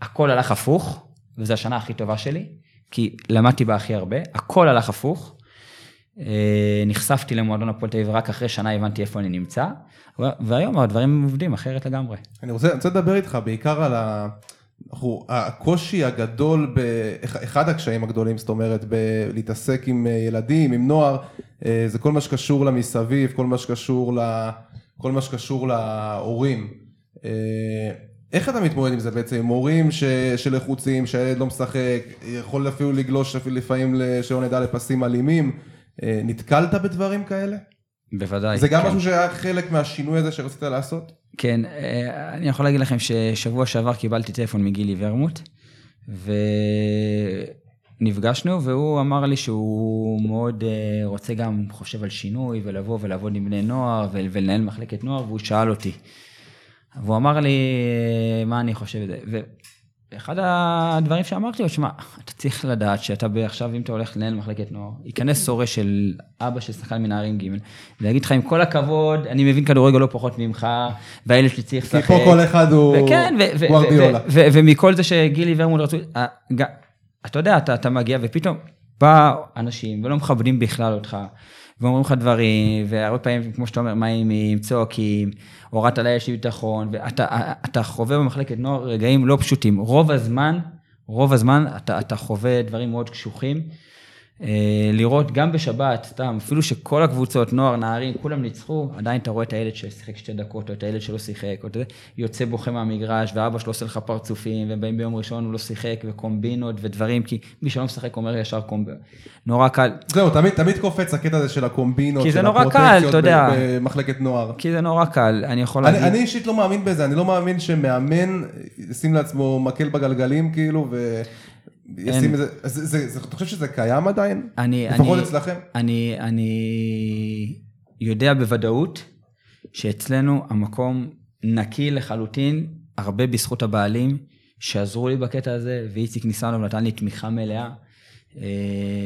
הכל הלך הפוך, וזו השנה הכי טובה שלי, כי למדתי בה הכי הרבה, הכל הלך הפוך. אה, נחשפתי למועדון הפועל תל אביב, רק אחרי שנה הבנתי איפה אני נמצא, והיום הדברים עובדים אחרת לגמרי. אני רוצה, רוצה לדבר איתך בעיקר על ה... אנחנו, הקושי הגדול, ב, אחד הקשיים הגדולים, זאת אומרת, בלהתעסק עם אה, ילדים, עם נוער, אה, זה כל מה שקשור למסביב, כל מה שקשור, ל, כל מה שקשור להורים. אה, איך אתה מתמודד עם זה בעצם, עם הורים ש, שלחוצים, שהילד לא משחק, יכול אפילו לגלוש אפילו לפעמים, שלא נדע, לפסים אלימים, נתקלת בדברים כאלה? בוודאי. זה גם כן. משהו שהיה חלק מהשינוי הזה שרצית לעשות? כן, אה, אני יכול להגיד לכם ששבוע שעבר קיבלתי טלפון מגילי ורמוט, ונפגשנו, והוא אמר לי שהוא מאוד אה, רוצה גם, חושב על שינוי, ולבוא ולעבוד עם בני נוער, ול- ולנהל מחלקת נוער, והוא שאל אותי. והוא אמר לי אה, מה אני חושב על זה. אחד הדברים שאמרתי לו, שמע, אתה צריך לדעת שאתה עכשיו, אם אתה הולך לנהל מחלקת נוער, ייכנס סורש של אבא של שחקן מנערים ג' ויגיד לך, עם כל הכבוד, אני מבין כדורגל לא פחות ממך, והילד שלי צריך לשחק. כי פה כל אחד הוא וכן, ו- ו- גוארדיולה. ו- ו- ומכל זה שגילי ורמוט רצו, אה, אתה יודע, אתה מגיע ופתאום בא אנשים ולא מכבדים בכלל אותך, ואומרים לך דברים, והרבה פעמים, כמו שאתה אומר, מאיימים, צועקים, הורדת לילד שלי ביטחון, ואתה אתה חווה במחלקת נוער רגעים לא פשוטים. רוב הזמן, רוב הזמן אתה, אתה חווה דברים מאוד קשוחים. אה, לראות גם בשבת, סתם, אפילו שכל הקבוצות, נוער, נערים, כולם ניצחו, עדיין אתה רואה את הילד ששיחק שתי דקות, או את הילד שלא שיחק, או את זה, יוצא בוכה מהמגרש, ואבא שלו עושה לך פרצופים, והם באים ביום ראשון, הוא לא שיחק, וקומבינות ודברים, כי מי שלא משחק אומר ישר קומבינות. נורא קל, זהו, תמיד, תמיד קופץ הקטע הזה של הקומבינות, של קל, הפרוטקציות במחלקת נוער. כי זה נורא קל, אני יכול אני, להגיד... אני אישית לא מאמין בזה, אני לא מאמין שמאמן ישים לעצמו מקל בגלגלים כאילו, וישים אין. איזה, זה, זה, זה, אתה חושב שזה קיים עדיין? אני, לפחות אני, אצלכם? אני, אני יודע בוודאות שאצלנו המקום נקי לחלוטין, הרבה בזכות הבעלים שעזרו לי בקטע הזה, ואיציק ניסנוב נתן לי תמיכה מלאה. אה,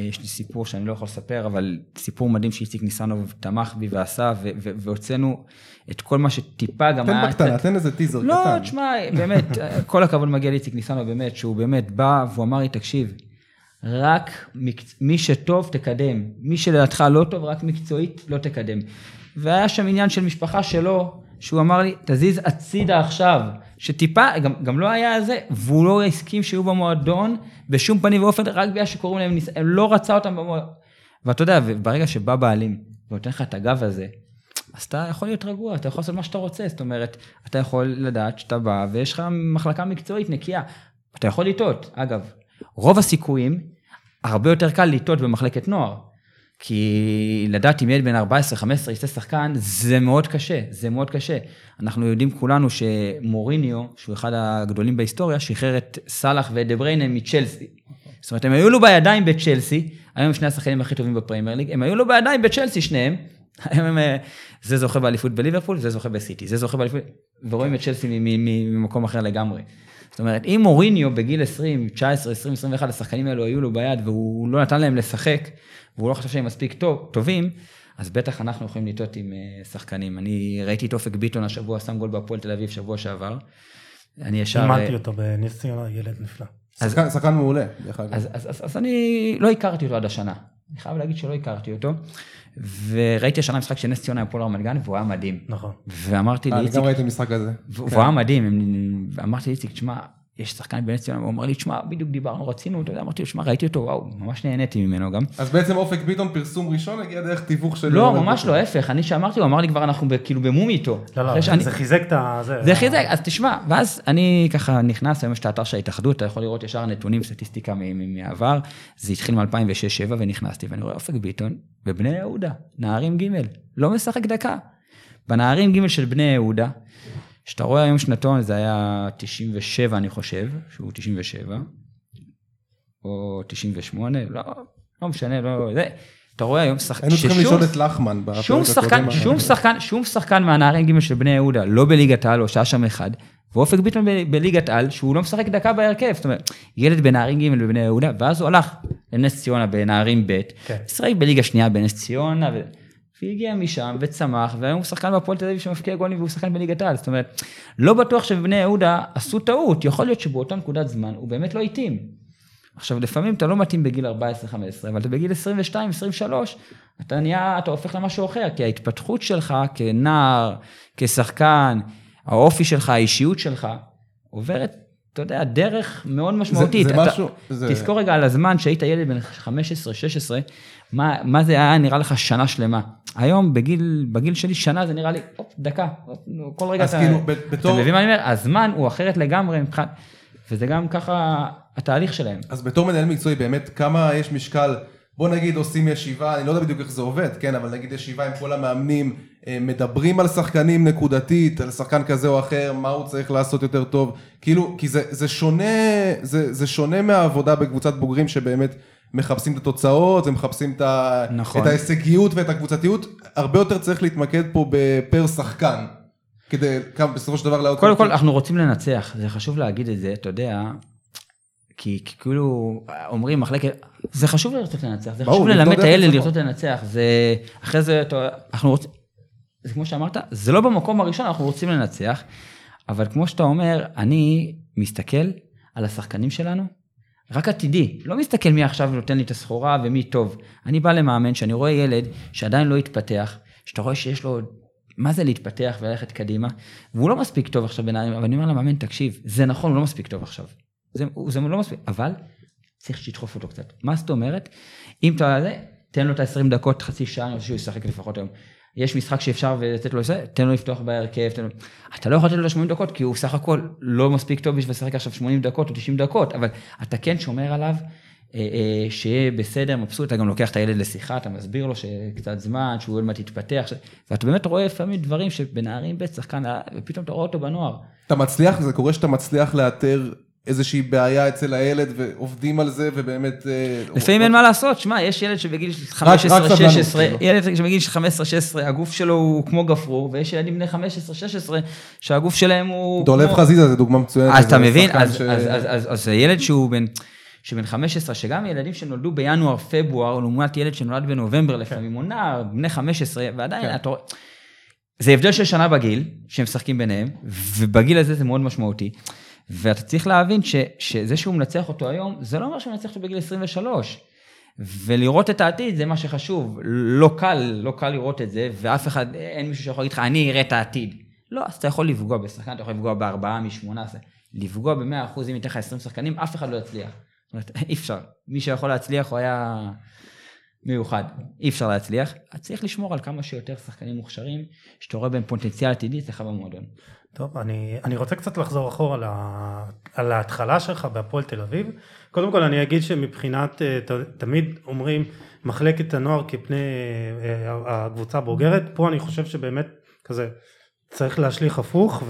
יש לי סיפור שאני לא יכול לספר, אבל סיפור מדהים שאיציק ניסנוב תמך בי ועשה, והוצאנו את כל מה שטיפה גם תן היה... בקטנה, תן איזה טיזר לא, קטן. תשמע, באמת, כל הכבוד מגיע לאיציק ניסנוב, באמת, שהוא באמת בא והוא אמר לי, תקשיב, רק. מי שטוב תקדם, מי שלדעתך לא טוב, רק מקצועית לא תקדם. והיה שם עניין של משפחה שלו, שהוא אמר לי, תזיז הצידה עכשיו, שטיפה, גם, גם לא היה זה, והוא לא הסכים שיהיו במועדון בשום פנים ואופן, רק בגלל שקוראים להם, ניס... לא רצה אותם במועדון. ואתה יודע, וברגע שבא בעלים ונותן לך את הגב הזה, אז אתה יכול להיות רגוע, אתה יכול לעשות מה שאתה רוצה, זאת אומרת, אתה יכול לדעת שאתה בא ויש לך מחלקה מקצועית נקייה. אתה יכול לטעות, אגב, רוב הסיכויים, הרבה יותר קל לטעות במחלקת נוער. כי לדעת אם ילד בן 14-15 יצא שחקן, זה מאוד קשה, זה מאוד קשה. אנחנו יודעים כולנו שמוריניו, שהוא אחד הגדולים בהיסטוריה, שחרר את סאלח ואת דה בריינה מצ'לסי. זאת אומרת, הם היו לו בידיים בצ'לסי, היום הם שני השחקנים הכי טובים בפריימר ליג, הם היו לו בידיים בצ'לסי שניהם, הם, אה, זה זוכה באליפות בליברפול, זה זוכה בסיטי, זה זוכה באליפות, ורואים את צ'לסי ממקום אחר לגמרי. זאת אומרת, אם מוריניו בגיל 20, 19, 20, 21, השחקנים האלו היו לו ביד והוא לא נתן להם לשחק, והוא לא חשב שהם מספיק טוב, טובים, אז בטח אנחנו יכולים לטעות עם אה, שחקנים. אני ראיתי את אופק ביטון השבוע, שם גול בהפועל תל אביב שבוע שעבר. אני ישר... אימנתי אה, אותו בנס ציונה, ילד נפלא. שחקן, שחקן מעולה, דרך אגב. אז, אז, אז, אז אני לא הכרתי אותו עד השנה. אני חייב להגיד שלא הכרתי אותו. וראיתי השנה משחק של נס ציונה עם הפועל רמת גן, והוא היה מדהים. נכון. ואמרתי אה, אני לאיציק, גם ראיתי משחק כזה. והוא והוא היה מדהים, ואמרתי לאיציק, תשמע, יש שחקן בנס ציונה, הוא אמר לי, תשמע, בדיוק דיברנו, רצינו, אתה יודע, אמרתי לו, תשמע, ראיתי אותו, וואו, ממש נהניתי ממנו גם. אז בעצם אופק ביטון פרסום ראשון הגיע דרך תיווך של... לא, ממש. לא, ההפך, אני שאמרתי, הוא אמר לי כבר, אנחנו כאילו במומי איתו. לא, לא, זה חיזק את ה... זה חיזק, אז תשמע, ואז אני ככה נכנס, היום יש את האתר של ההתאחדות, אתה יכול לראות ישר נתונים, סטטיסטיקה מהעבר, זה התחיל מ-2006-2007 ונכנסתי, ואני רואה אופק ביטון בבני יהודה, נערים ג', לא משחק דקה. בנערים ג' של בני יהודה, שאתה רואה היום שנתון, זה היה 97 אני חושב, שהוא 97, או 98, לא, לא משנה, לא, זה, אתה רואה היום שחקן, היינו צריכים לשאול את לחמן. שום שחקן. שום שחקן, שום שחקן מהנערים ג' של בני יהודה, לא בליגת העל, או שהיה שם אחד, ואופק ביטון בליגת על, שהוא לא משחק דקה בהרכב, זאת אומרת, ילד בנערים ג' בבני יהודה, ואז הוא הלך לנס ציונה בנערים ב', כן. שיחק בליגה שנייה בנס ציונה, ו... והגיע משם וצמח, והיום הוא שחקן בהפועל תל אביב שמבקיע גולים והוא שחקן בליגת העל, זאת אומרת, לא בטוח שבבני יהודה עשו טעות, יכול להיות שבאותה נקודת זמן הוא באמת לא התאים. עכשיו, לפעמים אתה לא מתאים בגיל 14-15, אבל אתה בגיל 22-23, אתה נהיה, אתה הופך למשהו אחר, כי ההתפתחות שלך כנער, כשחקן, האופי שלך, האישיות שלך, עוברת, אתה יודע, דרך מאוד משמעותית. זה אתה, משהו- זה- תזכור רגע על הזמן שהיית ילד בן 15-16, מה, מה זה היה נראה לך שנה שלמה. היום, בגיל, בגיל שלי, שנה זה נראה לי, הופ, דקה, כל רגע אז אתה... כאילו, אתה בתור... מבין מה אני אומר? הזמן הוא אחרת לגמרי מבחינת... וזה גם ככה התהליך שלהם. אז בתור מנהל מקצועי, באמת, כמה יש משקל, בוא נגיד עושים ישיבה, אני לא יודע בדיוק איך זה עובד, כן, אבל נגיד ישיבה עם כל המאמנים, אה, מדברים על שחקנים נקודתית, על שחקן כזה או אחר, מה הוא צריך לעשות יותר טוב, כאילו, כי זה, זה שונה, זה, זה שונה מהעבודה בקבוצת בוגרים שבאמת מחפשים את התוצאות, ומחפשים את, נכון. את ההישגיות ואת הקבוצתיות, הרבה יותר צריך להתמקד פה בפר שחקן, כדי כמה, בסופו של דבר לעלות... קודם כל, אנחנו רוצים לנצח, זה חשוב להגיד את זה, אתה יודע, כי כי כאילו אומרים מחלקת, זה חשוב לרצות לנצח, זה ברור, חשוב ללמד את הילד. לרצות. לנצח, זה אחרי זה אתה- אנחנו רוצים, זה כמו שאמרת, זה לא במקום הראשון, אנחנו רוצים לנצח, אבל כמו שאתה אומר, אני מסתכל על השחקנים שלנו, רק עתידי, לא מסתכל מי עכשיו נותן לי את הסחורה ומי טוב. אני בא למאמן שאני רואה ילד שעדיין לא התפתח, שאתה רואה שיש לו, מה זה להתפתח וללכת קדימה, והוא לא מספיק טוב עכשיו ביניים, אבל אני אומר למאמן, תקשיב, זה נכון, הוא לא מספיק טוב עכשיו. זה, זה לא מספיק, אבל צריך שתדחוף אותו קצת. מה זאת אומרת? אם אתה, תן לו את ה-20 דקות, חצי שעה, אני רוצה שהוא ישחק לפחות היום. יש משחק שאפשר לתת לו לזה, תן לו לפתוח בהרכב, תן לו... אתה לא יכול לתת לו 80 דקות, כי הוא סך הכל לא מספיק טוב בשביל לשחק עכשיו 80 דקות או 90 דקות, אבל אתה כן שומר עליו, אה, אה, שיהיה בסדר, מבסוט, אתה גם לוקח את הילד לשיחה, אתה מסביר לו שקצת זמן, שהוא עוד מעט יתפתח, ש... ואתה באמת רואה לפעמים דברים שבנערים בית שחקן, אה, ופתאום אתה רואה אותו בנוער. אתה מצליח, זה קורה שאתה מצליח לאתר איזושהי בעיה אצל הילד ועובדים על זה ובאמת... אה, לפעמים אין מה לעשות, שמע, יש ילד שבגיל רק סבלנות, 15-16, כאילו. ילד שבגיל 15-16, הגוף שלו הוא כמו גפרור, ויש ילדים בני 15-16, שהגוף שלהם הוא... דולב חזיזה זה דוגמה מצוינת. אז אתה מבין, אז, ש- אז, אז, אז, אז זה ילד שהוא בן, שבן 15, שגם ילדים שנולדו בינואר-פברואר, לעומת ילד שנולד בנובמבר לפעמים, או נער, בני 15, ועדיין כן. אתה רואה... זה הבדל של שנה בגיל, שהם משחקים ביניהם, ובגיל הזה זה מאוד משמעותי. ואתה צריך להבין ש, שזה שהוא מנצח אותו היום, זה לא אומר שהוא מנצח אותו בגיל 23. ולראות את העתיד זה מה שחשוב. לא קל, לא קל לראות את זה, ואף אחד, אין מישהו שיכול להגיד לך, אני אראה את העתיד. לא, אז אתה יכול לפגוע בשחקן, אתה יכול לפגוע בארבעה מ-18. לפגוע ב-100% אם ייתן לך 20 שחקנים, אף אחד לא יצליח. זאת אומרת, אי אפשר. מי שיכול להצליח הוא היה מיוחד. אי אפשר להצליח. אז צריך לשמור על כמה שיותר שחקנים מוכשרים, שאתה רואה בהם פוטנציאל עתידי אצלך במועדון. טוב, אני, אני רוצה קצת לחזור אחורה על, ה, על ההתחלה שלך בהפועל תל אביב. קודם כל אני אגיד שמבחינת, אה, ת, תמיד אומרים מחלקת הנוער כפני אה, הקבוצה הבוגרת, פה אני חושב שבאמת כזה צריך להשליך הפוך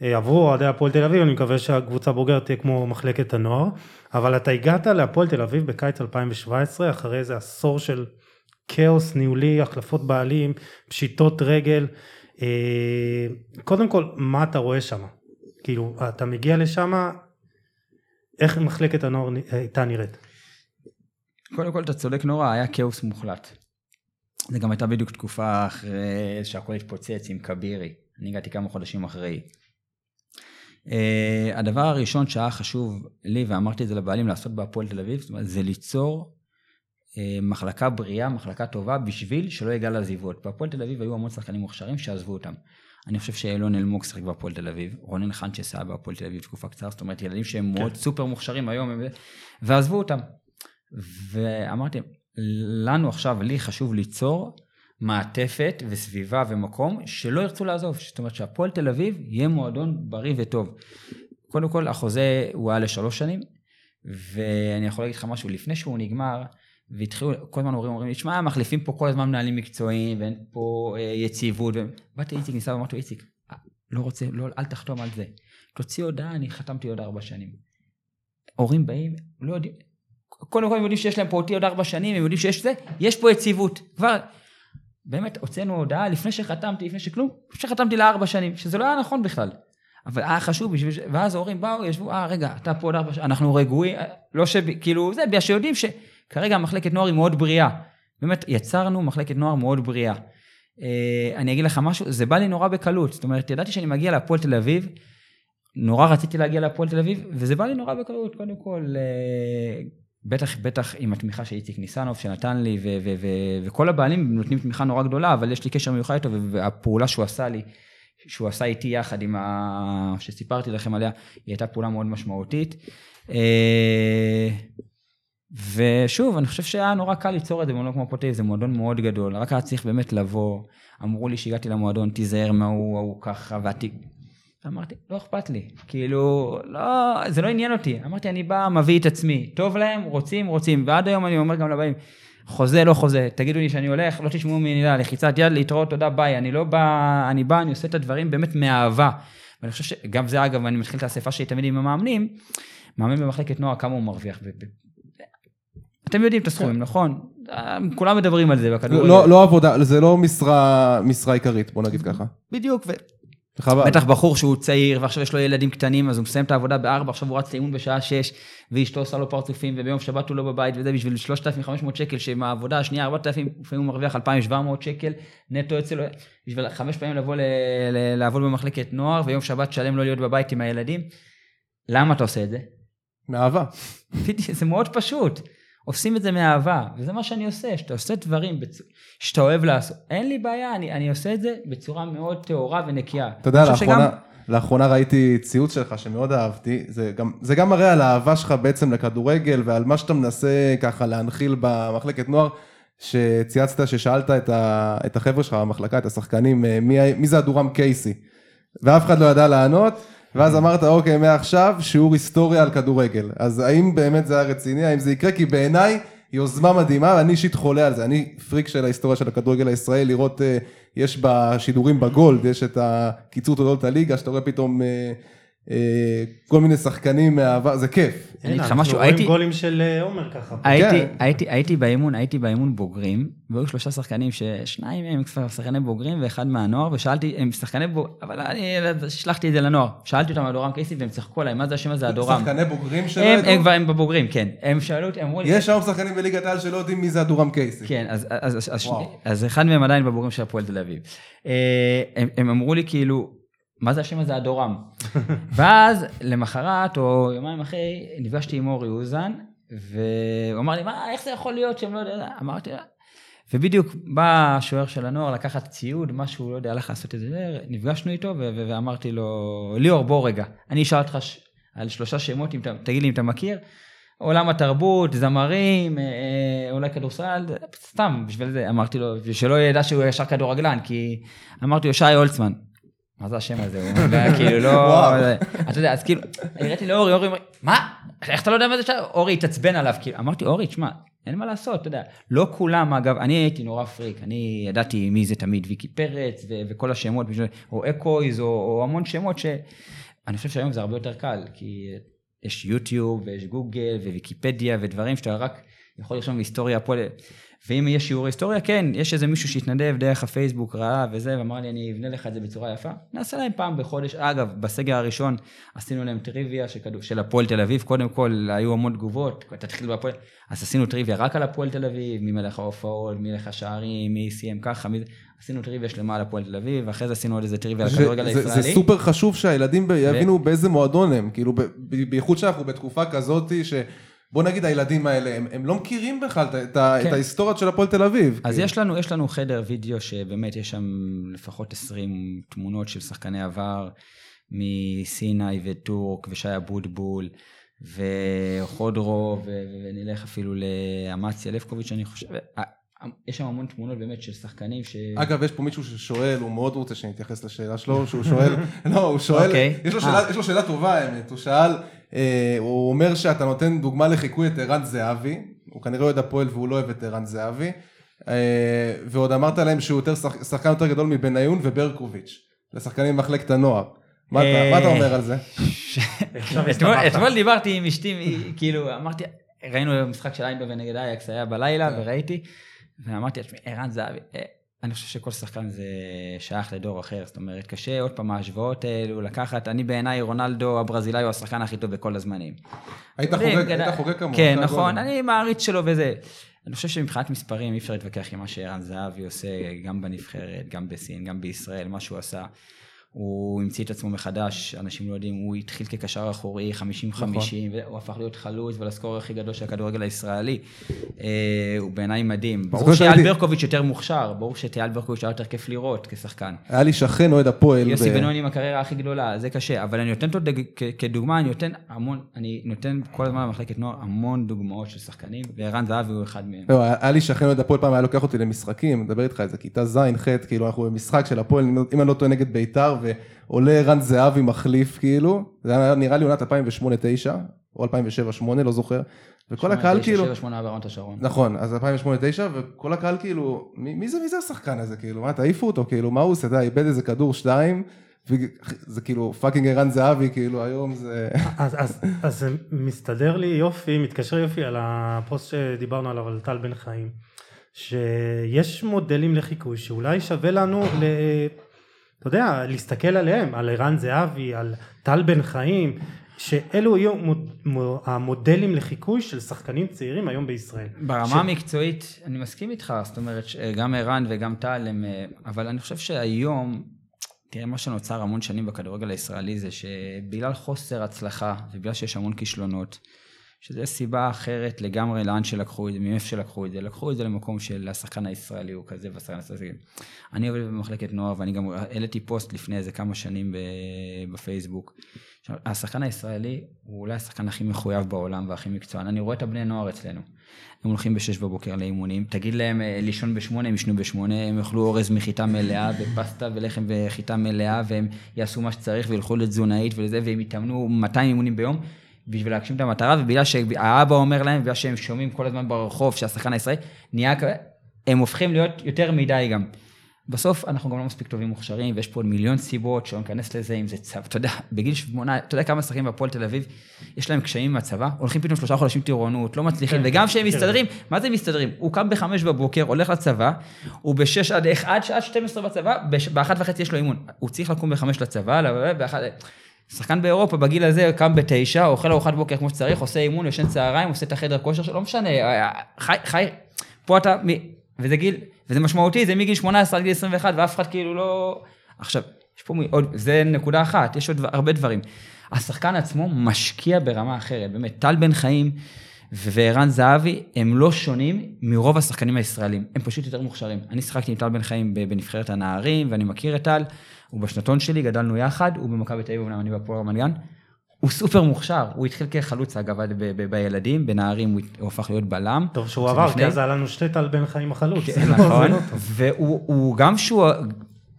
ועבור אוהדי הפועל תל אביב, אני מקווה שהקבוצה הבוגרת תהיה כמו מחלקת הנוער, אבל אתה הגעת להפועל תל אביב בקיץ 2017, אחרי איזה עשור של כאוס ניהולי, החלפות בעלים, פשיטות רגל. אה, קודם כל, מה אתה רואה שם? כאילו, אתה מגיע לשם, איך מחלקת הנוער הייתה נראית? קודם כל, אתה צודק נורא, היה כאוס מוחלט. זה גם הייתה בדיוק תקופה אחרי שהכל התפוצץ עם כבירי. אני הגעתי כמה חודשים אחרי. Uh, הדבר הראשון שהיה חשוב לי, ואמרתי את זה לבעלים, לעשות בהפועל תל אביב, זאת אומרת, זה ליצור מחלקה בריאה, מחלקה טובה, בשביל שלא יגל עזיבות. בהפועל תל אביב היו המון שחקנים מוכשרים שעזבו אותם. אני חושב שאילון אלמוג שיחק בהפועל תל אביב, רונן חנצ'ס היה בהפועל תל אביב תקופה קצרה, זאת אומרת, ילדים שהם מאוד סופר מוכשרים היום, הם... ועזבו אותם. ואמרתי, לנו עכשיו, לי חשוב ליצור מעטפת וסביבה ומקום שלא ירצו לעזוב. זאת אומרת שהפועל תל אביב יהיה מועדון בריא וטוב. קודם כל, החוזה הוא היה לשלוש שנים, ואני יכול להגיד לך משהו, לפני שהוא נגמר, והתחילו, כל הזמן אומרים, אומרים לי, שמע, מחליפים פה כל הזמן מנהלים מקצועיים, ואין פה אה, יציבות. באתי לאיציק ניסה ואמרתי לו, איציק, אה, לא רוצה, לא, אל תחתום על זה. תוציא הודעה, אני חתמתי עוד ארבע שנים. הורים באים, לא יודעים, קודם כל הם יודעים שיש להם פה אותי עוד ארבע שנים, הם יודעים שיש זה, יש פה יציבות. כבר, באמת, הוצאנו הודעה לפני שחתמתי, לפני שכלום, לפני שחתמתי לארבע שנים, שזה לא היה נכון בכלל. אבל היה חשוב בשביל ש... ואז ההורים באו, ישבו, אה, רגע, אתה פה עוד ארבע שנים, אנחנו רגועים, אה, לא ש... כאילו, זה, בגלל שיודעים שכרגע המחלקת נוער היא מאוד בריאה. באמת, יצרנו מחלקת נוער מאוד בריאה. אה, אני אגיד לך משהו, זה בא לי נורא בקלות. זאת אומרת, ידעתי שאני מגיע להפועל תל אביב, נורא רציתי להגיע להפועל תל אביב, וזה בא לי נורא בקלות, קודם כל, אה, בטח, בטח עם התמיכה של איציק ניסנוב שנתן לי, ו- ו- ו- וכל הבעלים נותנים תמיכה נורא גדולה, אבל יש לי קשר מיוחד איתו, והפעולה שהוא עשה לי, שהוא עשה איתי יחד עם ה... שסיפרתי לכם עליה, היא הייתה פעולה מאוד משמעותית. ושוב, אני חושב שהיה נורא קל ליצור את זה במועדון כמו פוטי, זה מועדון מאוד גדול, רק היה צריך באמת לבוא, אמרו לי שהגעתי למועדון, תיזהר מההוא, ההוא ככה, והתיק... אמרתי, לא אכפת לי, כאילו, לא, זה לא עניין אותי. אמרתי, אני בא, מביא את עצמי. טוב להם, רוצים, רוצים. ועד היום אני אומר גם לבאים, חוזה, לא חוזה, תגידו לי שאני הולך, לא תשמעו ממני מילה, לחיצת יד, להתראות, תודה, ביי. אני לא בא, אני בא, אני עושה את הדברים באמת מאהבה. ואני חושב שגם זה, אגב, אני מתחיל את האספה שלי תמיד עם המאמנים, מאמן במחלקת נוער, כמה הוא מרוויח. אתם יודעים את הסכומים, נכון? כולם מדברים על זה בכדורגל. לא לא עבודה, זה לא משרה משרה עיקרית, בוא נגיד ככה. בדיוק, ו... בטח בחור שהוא צעיר, ועכשיו יש לו ילדים קטנים, אז הוא מסיים את העבודה בארבע, עכשיו הוא רץ לאימון בשעה שש, ואשתו עושה לו פרצופים, וביום שבת הוא לא בבית, וזה בשביל 3,500 שקל, שמהעבודה השנייה 4,000, לפעמים הוא מרוויח 2,700 שקל, נטו יוצא לו, בשביל חמש פעמים לבוא ל- לעבוד במחלקת נוער, ויום שבת שלם לא להיות בבית עם הילדים. למה אתה עושה את זה? מאהבה. זה מאוד פשוט. עושים את זה מאהבה, וזה מה שאני עושה, שאתה עושה דברים בצ... שאתה אוהב לעשות. אין לי בעיה, אני, אני עושה את זה בצורה מאוד טהורה ונקייה. אתה יודע, לאחרונה, שגם- לאחרונה ראיתי ציוץ שלך שמאוד אהבתי, זה גם, זה גם מראה על האהבה שלך בעצם לכדורגל ועל מה שאתה מנסה ככה להנחיל במחלקת נוער, שצייצת ששאלת את, ה, את החבר'ה שלך במחלקה, את השחקנים, אה, מי, מי זה הדורם קייסי, ואף אחד לא ידע לענות, ואז אמרת, אוקיי, מעכשיו שיעור היסטוריה על כדורגל. אז האם באמת זה היה רציני, האם זה יקרה? כי בעיניי יוזמה מדהימה, ואני אישית חולה על זה. אני פריק של ההיסטוריה של הכדורגל הישראלי, לראות, אה, יש בשידורים בגולד, יש את הקיצור תולדות הליגה, שאתה רואה פתאום אה, כל מיני שחקנים מהעבר, זה כיף. אני אגיד לך אנחנו משהו, רואים הייתי- גולים של אה, עומר ככה. הייתי, כן. הייתי, הייתי באימון, הייתי באימון בוגרים, והיו שלושה שחקנים ששניים מהם כבר שחקני בוגרים ואחד מהנוער, ושאלתי, הם שחקני בוגרים, אבל אני שלחתי את זה לנוער. שאלתי אותם על אדורם קייסי והם צחקו עליי, מה זה השם הזה אדורם? שחקני בוגרים שלא הם, ידעו? הם כבר, הם בבוגרים, כן. הם שאלו אותי, אמרו לי, יש היום שחקנים בליגת העל שלא יודעים מי זה הדורם קייסי. כן, אז, אז, אז, אז, וואו. אז אחד מהם עדיין בבוגרים של הפועל תל אביב. אה, הם, הם אמרו לי כאילו, מה זה השם הזה אדורם? ואז למחרת או יומיים אחרי נפגשתי עם אורי אוזן, והוא אמר לי, מה, איך זה יכול להיות שהם לא יודעים? אמרתי, "לא." ובדיוק בא השוער של הנוער לקחת ציוד, משהו, לא יודע, הלך לעשות את זה, נפגשנו איתו ו- ואמרתי לו, ליאור, בוא רגע, אני אשאל אותך ש- על שלושה שמות, אם אתה, תגיד לי אם אתה מכיר. עולם התרבות, זמרים, אה, אה, אולי כדורסל, סתם בשביל זה, אמרתי לו, שלא ידע שהוא ישר כדורגלן, כי אמרתי לו, שי הולצמן. מה זה השם הזה? הוא אומר, כאילו לא... וואו. זה- אתה יודע, אז כאילו, הראיתי לאורי, אורי אומר, מה? איך אתה לא יודע מה זה שי? אורי התעצבן עליו, כאילו, אמרתי, אורי, תשמע, אין מה לעשות, אתה יודע, לא כולם, אגב, אני הייתי נורא פריק, אני ידעתי מי זה תמיד, ויקי פרץ, ו- וכל השמות, או אקויז, או, או המון שמות ש... אני חושב שהיום זה הרבה יותר קל, כי יש יוטיוב, ויש גוגל, וויקיפדיה, ודברים שאתה רק יכול לרשום בהיסטוריה פה. ואם יש שיעור היסטוריה, כן, יש איזה מישהו שהתנדב דרך הפייסבוק, ראה וזה, ואמר לי, אני אבנה לך את זה בצורה יפה. נעשה להם פעם בחודש. אגב, בסגר הראשון עשינו להם טריוויה של, כדור- של הפועל תל אביב. קודם כל, היו המון תגובות, תתחיל בהפועל. אז עשינו טריוויה רק על הפועל תל אביב, מי מלך ההופעות, מי מלך השערים, מי סיים ככה, מי... עשינו טריוויה שלמה על הפועל תל אביב, ואחרי זה עשינו עוד איזה טריוויה על הכדורגל זה- הישראלי. זה סופר חשוב שהילדים יבינו באיזה מועדון הם, כאילו בייחוד שאנחנו בתקופה כזאת ש... בוא נגיד הילדים האלה, הם, הם לא מכירים בכלל את, את, כן. את ההיסטוריה של הפועל תל אביב. אז כאילו. יש לנו, יש לנו חדר וידאו שבאמת יש שם לפחות 20 תמונות של שחקני עבר, מסיני וטורק ושי אבוטבול וחודרו, ונלך אפילו לאמציה לבקוביץ', אני חושב, יש שם המון תמונות באמת של שחקנים ש... אגב, יש פה מישהו ששואל, הוא מאוד רוצה שנתייחס לשאלה שלו, שהוא שואל, לא, הוא שואל, אוקיי. יש, לו אה. שאלה, יש לו שאלה טובה האמת, הוא שאל, אה, הוא אומר שאתה נותן דוגמה לחיקוי את ערן זהבי, הוא כנראה אוהד הפועל והוא לא אוהב את ערן זהבי, אה, ועוד אמרת להם שהוא יותר שח, שחקן יותר גדול מבניון וברקוביץ', לשחקנים במחלקת הנוער. מה אתה, אתה אומר על זה? אתמול- דיברתי עם אשתי, כאילו, אמרתי, ראינו משחק של איינדו ונגד אייקס היה בלילה, כן. וראיתי, ואמרתי לעצמי, ערן זהבי, אה, אני חושב שכל שחקן זה שייך לדור אחר, זאת אומרת, קשה עוד פעם ההשוואות האלו לקחת, אני בעיניי רונלדו הברזילאי הוא השחקן הכי טוב בכל הזמנים. היית חוגג, כמוהו. כן, נכון. אני מעריץ שלו וזה. אני חושב שמבחינת מספרים אי אפשר להתווכח עם מה שערן זהבי עושה, גם בנבחרת, גם בסין, גם בישראל, מה שהוא עשה. הוא המציא את עצמו מחדש, אנשים לא יודעים, הוא התחיל כקשר אחורי 50-50, נכון. והוא הפך להיות חלוץ ולסקור הכי גדול של הכדורגל הישראלי. אה, הוא בעיניי מדהים. ברור שאייל ברקוביץ' יותר מוכשר, ברור שטייל ברקוביץ' היה יותר כיף לראות כשחקן. היה לי שכן אוהד הפועל. יוסי ו- בנון עם הקריירה הכי גדולה, זה קשה, אבל אני נותן אותו דג- כדוגמה, אני נותן המון, אני נותן כל הזמן במחלקת נוער המון דוגמאות של שחקנים, וערן זהבי הוא אחד מהם. לא, היה לי שכן אוהד הפועל פעם, היה לוקח אותי למשחקים, מדבר איתך איזה כיתה ז', ח', כאילו אנחנו במשחק של הפועל, אם אני לא טועה נגד ביתר, ועולה ערן זהבי מחליף, כאילו, זה היה נראה לי עונת 2008-2009, או 2007-2008, לא זוכר, וכל הקהל כאילו, 7-8 ברמת השרון. נכון, אז 2008-2009, וכל הקהל כאילו, מי, מי זה, מי זה השחקן הזה, כאילו, מה, תעיפו אותו, כאילו, מה הוא עושה, אתה איבד איזה כדור שתיים, וזה כאילו fucking ערן זהבי, כאילו, היום זה... אז, אז, אז זה מסתדר לי יופי, מתקשר יופי על הפוסט שדיברנו עליו על טל בן חיים, שיש מודלים לחיקוי שאולי שווה לנו. אתה יודע, להסתכל עליהם, על ערן זהבי, על טל בן חיים, שאלו יהיו מוד, המודלים לחיקוי של שחקנים צעירים היום בישראל. ברמה ש... המקצועית, אני מסכים איתך, זאת אומרת, גם ערן וגם טל הם, אה, אבל אני חושב שהיום, תראה, מה שנוצר המון שנים בכדורגל הישראלי זה שבגלל חוסר הצלחה ובגלל שיש המון כישלונות, שזו סיבה אחרת לגמרי לאן שלקחו את זה, מאיפה שלקחו את זה. לקחו את זה למקום של השחקן הישראלי הוא כזה והשחקן הישראלי. אני עובד במחלקת נוער ואני גם העליתי פוסט לפני איזה כמה שנים בפייסבוק. השחקן הישראלי הוא אולי השחקן הכי מחויב בעולם והכי מקצוען. אני רואה את הבני נוער אצלנו. הם הולכים בשש בבוקר לאימונים, תגיד להם אה, לישון בשמונה, הם ישנו בשמונה, הם יאכלו אורז מחיטה מלאה ופסטה ולחם וחיטה מלאה והם יעשו מה שצריך וילכו לתזונאית ולזה והם יתאמנו 200 אימונים ביום. בשביל להגשים את המטרה, ובגלל שהאבא אומר להם, בגלל שהם שומעים כל הזמן ברחוב שהשחקן הישראלי נהיה כזה, הם הופכים להיות יותר מדי גם. בסוף אנחנו גם לא מספיק טובים מוכשרים, ויש פה עוד מיליון סיבות שלא ניכנס לזה, אם זה צו, אתה יודע, בגיל שמונה, אתה יודע כמה שחקנים בהפועל תל אביב, יש להם קשיים עם הצבא, הולכים פתאום שלושה חודשים טירונות, לא מצליחים, כן, וגם כשהם כן. מסתדרים, מה זה מסתדרים? הוא קם בחמש בבוקר, הולך לצבא, הוא בשש עד, עד שעה 12 בצבא, באחת וחצי יש לו אימון. הוא צריך לקום בחמש לצבא, באחת... שחקן באירופה בגיל הזה קם בתשע, אוכל ארוחת בוקר כמו שצריך, עושה אימון, ישן צהריים, עושה את החדר כושר שלו, לא משנה, אה, אה, חי, חי, פה אתה, וזה גיל, וזה משמעותי, זה מגיל 18 עד גיל 21, ואף אחד כאילו לא... עכשיו, יש פה עוד, זה נקודה אחת, יש עוד הרבה דברים. השחקן עצמו משקיע ברמה אחרת, באמת, טל בן חיים וערן זהבי, הם לא שונים מרוב השחקנים הישראלים, הם פשוט יותר מוכשרים. אני שיחקתי עם טל בן חיים בנבחרת הנערים, ואני מכיר את טל. הוא בשנתון שלי, גדלנו יחד, הוא במכבי תל אביב, אמנם אני בהפועל רמת גן. הוא סופר מוכשר, הוא התחיל כחלוץ אגב בילדים, בנערים הוא הפך להיות בלם. טוב שהוא עבר, כי אז היה לנו שתי טל בן חיים החלוץ. כן, לא- נכון, והוא גם שהוא,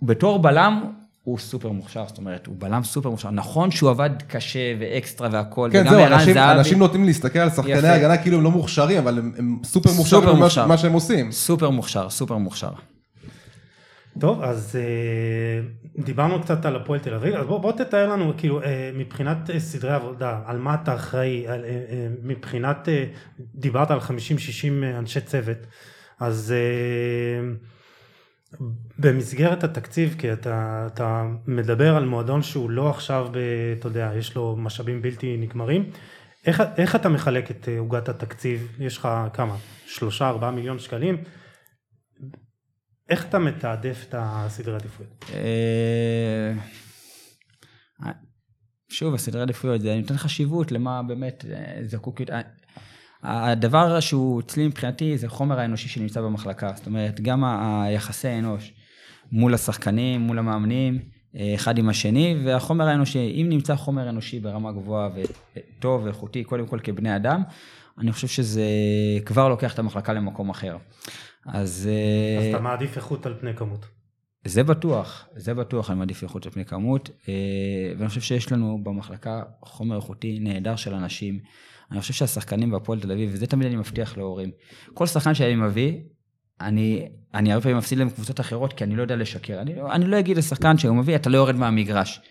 בתור בלם, הוא סופר מוכשר, זאת אומרת, הוא בלם סופר מוכשר. נכון שהוא עבד קשה ואקסטרה והכל, כן, זהו, אנשים, אנשים נוטים להסתכל על שחקני הגנה כאילו הם לא מוכשרים, אבל הם, הם סופר מוכשרים במה שהם עושים. סופר מוכשר, סופר מוכשר. טוב, אז אה, דיברנו קצת על הפועל תל אביב, אז בוא, בוא תתאר לנו כאילו אה, מבחינת אה, סדרי עבודה, על מה אתה אחראי, על, מבחינת, דיברת על 50-60 אנשי צוות, אז במסגרת התקציב, כי אתה, אתה מדבר על מועדון שהוא לא עכשיו, ב, אתה יודע, יש לו משאבים בלתי נגמרים, איך, איך אתה מחלק את עוגת התקציב, יש לך כמה, שלושה ארבעה מיליון שקלים, איך אתה מתעדף את הסדרי עדיפויות? אה, שוב, הסדרי עדיפויות, זה נותן חשיבות למה באמת אה, זקוק... אה, הדבר שהוא אצלי מבחינתי זה חומר האנושי שנמצא במחלקה, זאת אומרת, גם היחסי אנוש מול השחקנים, מול המאמנים, אחד עם השני, והחומר האנושי, אם נמצא חומר אנושי ברמה גבוהה וטוב ואיכותי, קודם כל כבני אדם, אני חושב שזה כבר לוקח את המחלקה למקום אחר. אז... אז אתה מעדיף איכות על פני כמות. זה בטוח, זה בטוח אני מעדיף איכות על פני כמות, אה, ואני חושב שיש לנו במחלקה חומר איכותי נהדר של אנשים. אני חושב שהשחקנים בהפועל תל אביב, וזה תמיד אני מבטיח להורים, כל שחקן שאני מביא, אני, אני הרבה פעמים מפסיד להם קבוצות אחרות, כי אני לא יודע לשקר. אני, לא, אני לא אגיד לשחקן שהוא מביא, אתה לא יורד מהמגרש.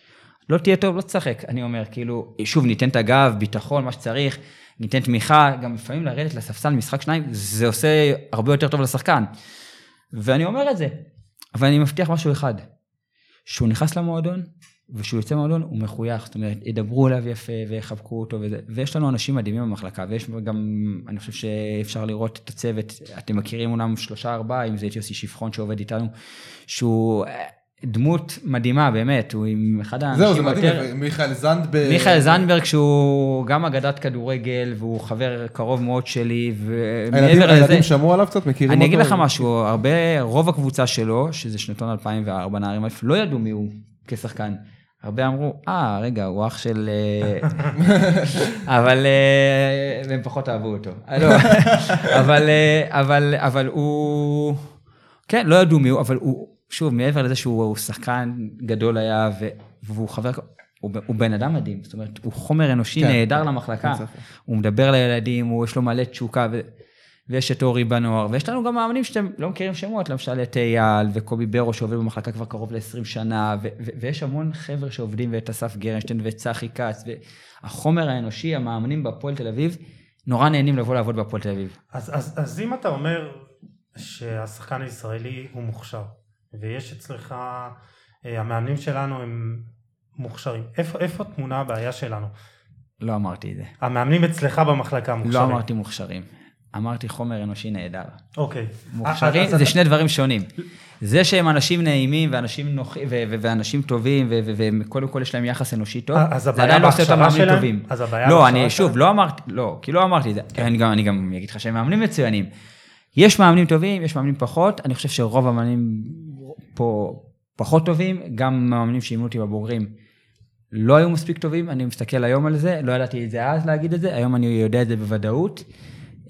לא תהיה טוב, לא תשחק. אני אומר, כאילו, שוב, ניתן את הגב, ביטחון, מה שצריך. ניתן תמיכה, גם לפעמים לרדת לספסל משחק שניים, זה עושה הרבה יותר טוב לשחקן. ואני אומר את זה, אבל אני מבטיח משהו אחד, שהוא נכנס למועדון, וכשהוא יוצא מהמועדון הוא מחוייך, זאת אומרת, ידברו אליו יפה ויחבקו אותו וזה, ויש לנו אנשים מדהימים במחלקה, ויש גם, אני חושב שאפשר לראות את הצוות, אתם מכירים אומנם שלושה ארבעה, אם זה את יוסי שפחון שעובד איתנו, שהוא דמות מדהימה, באמת, הוא עם אחד האנשים זהו, זה מדהים, יותר... מיכאל זנדברג. מיכאל זנדברג, שהוא גם אגדת כדורגל, והוא חבר קרוב מאוד שלי, ומעבר לזה... הילדים שמעו עליו קצת, מכירים אותו? אני אגיד לך משהו, הרבה, רוב הקבוצה שלו, שזה שנתון 2004, נערים לא ידעו מי הוא כשחקן. הרבה אמרו, אה, רגע, הוא אח של... אה, אבל אה, הם פחות אהבו אותו. לא, אבל, אה, אבל, אבל הוא... כן, לא ידעו מי הוא, אבל הוא... שוב, מעבר לזה שהוא שחקן גדול היה, והוא חבר, הוא, הוא בן אדם מדהים, זאת אומרת, הוא חומר אנושי כן, נהדר כן, למחלקה, הוא מדבר לילדים, הוא, יש לו מלא תשוקה, ו, ויש את אורי בנוער, ויש לנו גם מאמנים שאתם לא מכירים שמות, למשל את אייל וקובי ברו שעובד במחלקה כבר קרוב ל-20 שנה, ו, ו, ויש המון חבר'ה שעובדים, ואת אסף גרנשטיין וצחי כץ, והחומר האנושי, המאמנים בהפועל תל אביב, נורא נהנים לבוא לעבוד בהפועל תל אביב. אז, אז, אז אם אתה אומר שהשחקן הישראלי הוא מוכשר, ויש אצלך אה, המאמנים שלנו הם מוכשרים. איפה, איפה טמונה הבעיה שלנו? לא אמרתי את זה. המאמנים אצלך במחלקה מוכשרים. לא אמרתי מוכשרים. אמרתי חומר אנושי נהדר. אוקיי. מוכשרים אז זה שני דברים שונים. זה שהם אנשים נעימים ואנשים נוחים ואנשים טובים וקודם כל יש להם יחס אנושי טוב, אז זה עדיין לא עושה אותם מאמנים? טובים. אז הבעיה לא, אני שוב? לא אמרתי, לא, כי לא אמרתי זה. אני גם אגיד לך שהם מאמנים מצוינים. יש מאמנים טובים, יש מאמנים פחות, אני חושב שרוב המאמנים פה פחות טובים, גם מאמנים שאימנו אותי בבוגרים. לא היו מספיק טובים, אני מסתכל היום על זה, לא ידעתי את זה אז להגיד את זה, היום אני יודע את זה בוודאות.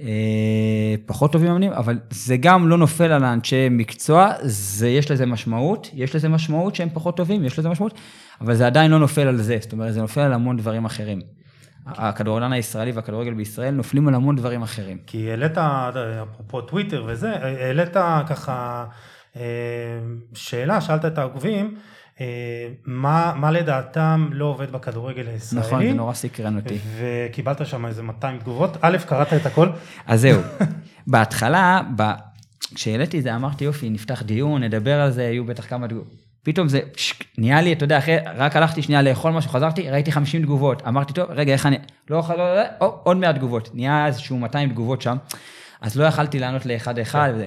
אה, פחות טובים מאמנים, אבל זה גם לא נופל על האנשי מקצוע, זה, יש לזה משמעות, יש לזה משמעות שהם פחות טובים, יש לזה משמעות, אבל זה עדיין לא נופל על זה, זאת אומרת, זה נופל על המון דברים אחרים. הכדורגלן הישראלי והכדורגל בישראל נופלים על המון דברים אחרים. כי העלית, אפרופו טוויטר וזה, העלית ככה אה, שאלה, שאלת את העוקבים, מה, מה לדעתם לא עובד בכדורגל הישראלי? נכון, זה נורא סקרן אותי. וקיבלת שם איזה 200 תגובות. א', קראת את הכל? אז זהו, בהתחלה, ב... כשהעליתי את זה אמרתי יופי, נפתח דיון, נדבר על זה, יהיו בטח כמה תגובות. פתאום זה שק, נהיה לי, אתה יודע, אחרי, רק הלכתי שנייה לאכול משהו, חזרתי, ראיתי 50 תגובות. אמרתי, טוב, רגע, איך אני... לא אוכל, לא, לא, או, עוד 100 תגובות. נהיה איזשהו 200 תגובות שם, אז לא יכלתי לענות לאחד אחד וזה.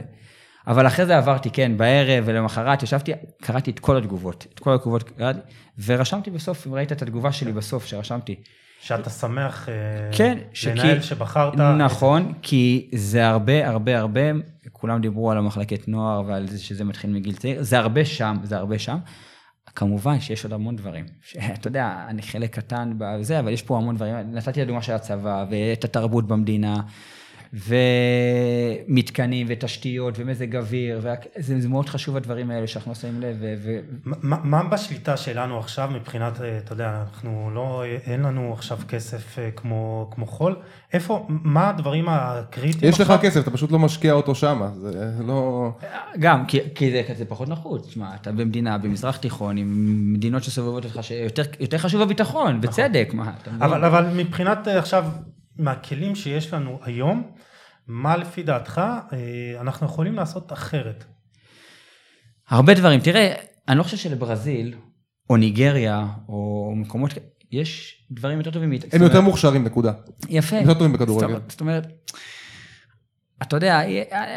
אבל אחרי זה עברתי, כן, בערב ולמחרת ישבתי, קראתי את כל התגובות, את כל התגובות, קראתי, ורשמתי בסוף, אם ראית את התגובה שלי בסוף, שרשמתי, שאתה שמח אה, כן, שכי... לנהל שבחרת. נכון, כי זה הרבה, הרבה, הרבה, כולם דיברו על המחלקת נוער ועל זה שזה מתחיל מגיל צעיר, זה הרבה שם, זה הרבה שם. כמובן שיש עוד המון דברים. אתה יודע, אני חלק קטן בזה, אבל יש פה המון דברים. נתתי לדוגמה של הצבא, ואת התרבות במדינה, ומתקנים, ותשתיות, ומזג אוויר, וזה זה מאוד חשוב הדברים האלה שאנחנו שמים לב. ו... מה, מה בשליטה שלנו עכשיו מבחינת, אה, אתה יודע, אנחנו לא, אין לנו עכשיו כסף אה, כמו, כמו חול, איפה, מה הדברים הקריטיים יש לך עכשיו? כסף, אתה פשוט לא משקיע אותו שם, זה לא... גם, כי, כי זה, זה פחות נחוץ. תשמע, אתה במדינה, במזרח תיכון, עם מדינות שסובבות אותך, שיותר יותר חשוב הביטחון, בצדק, מה, אתה מבין? אבל, אבל מבחינת אה, עכשיו, מהכלים שיש לנו היום, מה לפי דעתך אה, אנחנו יכולים לעשות אחרת? הרבה דברים. תראה, אני לא חושב שלברזיל, או ניגריה, או מקומות כאלה, יש דברים יותר טובים. מאיתנו. הם יותר מוכשרים, נקודה. יפה. יותר טובים בכדורגל. זאת- זאת אומרת, אתה יודע,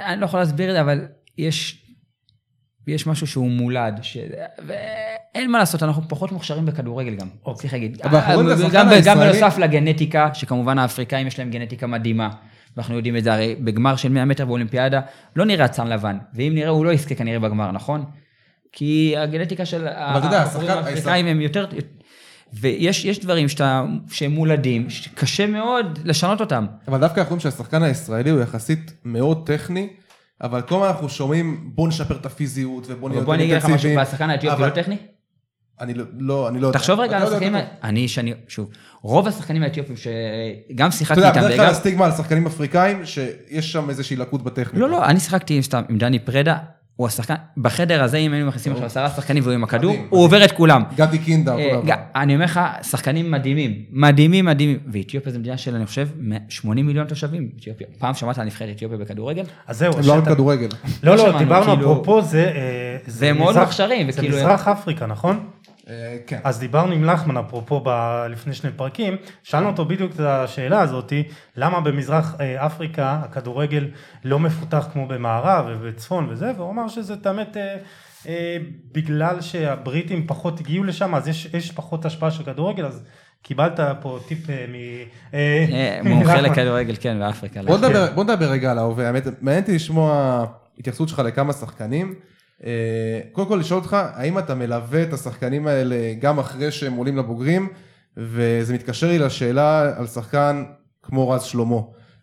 אני לא יכול להסביר את זה, אבל יש, יש משהו שהוא מולד, ש... ואין מה לעשות, אנחנו פחות מוכשרים בכדורגל גם, אוקיי. צריך להגיד. גם, בנוסף לגנטיקה, שכמובן האפריקאים יש להם גנטיקה מדהימה, ואנחנו יודעים את זה, הרי בגמר של 100 מטר באולימפיאדה, לא נראה אצן לבן, ואם נראה, הוא לא יזכה כנראה בגמר, נכון? כי הגנטיקה של האפריקאים הם יותר... ויש יש דברים שאתה, שהם מולדים, שקשה מאוד לשנות אותם. אבל דווקא אנחנו רואים שהשחקן הישראלי הוא יחסית מאוד טכני, אבל כל הזמן אנחנו שומעים בוא נשפר את הפיזיות ובוא נהיה בוא אני אגיד לך משהו, אינטנסיביים." והשחקן האתיופי לא טכני? אני לא- לא, אני לא יודע. תחשוב רגע על אתה יודע השחקנים. אני, שאני, שוב, רוב השחקנים האתיופים שגם אתה שיחקתי יודע, איתם, בדרך כלל הסטיגמה על שחקנים אפריקאים, שיש שם איזושהי לקות בטכניקה. לא, לא, אני שיחקתי עם סתם, עם דני פרדה, הוא השחקן, בחדר הזה, אם היינו מכניסים עכשיו עשרה שחקנים והוא עם הכדור, הוא עובר את כולם. גדי קינדה, אה, אני אומר לך, שחקנים מדהימים, מדהימים, מדהימים, ואתיופיה זו מדינה של, אני חושב, 80 מיליון תושבים, אתיופיה. פעם שמעת על נבחרת אתיופיה בכדורגל? אז זהו, הם לא שאתה- כדורגל. לא, לא לא, דיברנו כאילו- אפרופו זה, אה, זה והם מאוד מוכשרים, זה מזרח אפריקה, נכון? אה, כן. אז דיברנו עם לחמן אפרופו ב... לפני שני פרקים, שאלנו אותו בדיוק את השאלה הזאתי, למה במזרח אה, אפריקה הכדורגל לא מפותח כמו במערב ובצפון וזה, והוא אמר שזה את האמת אה, אה, בגלל שהבריטים פחות הגיעו לשם, אז יש, יש פחות השפעה של כדורגל, אז קיבלת פה טיפ אה, מ... מומחה. לכדורגל, כן, באפריקה. בוא נדבר, בוא נדבר רגע על ההווה, האמת, מעניין אותי לשמוע התייחסות שלך לכמה שחקנים. אה, קודם כל לשאול אותך, האם אתה מלווה את השחקנים האלה גם אחרי שהם עולים לבוגרים, וזה מתקשר לי לשאלה על שחקן כמו רז שלמה,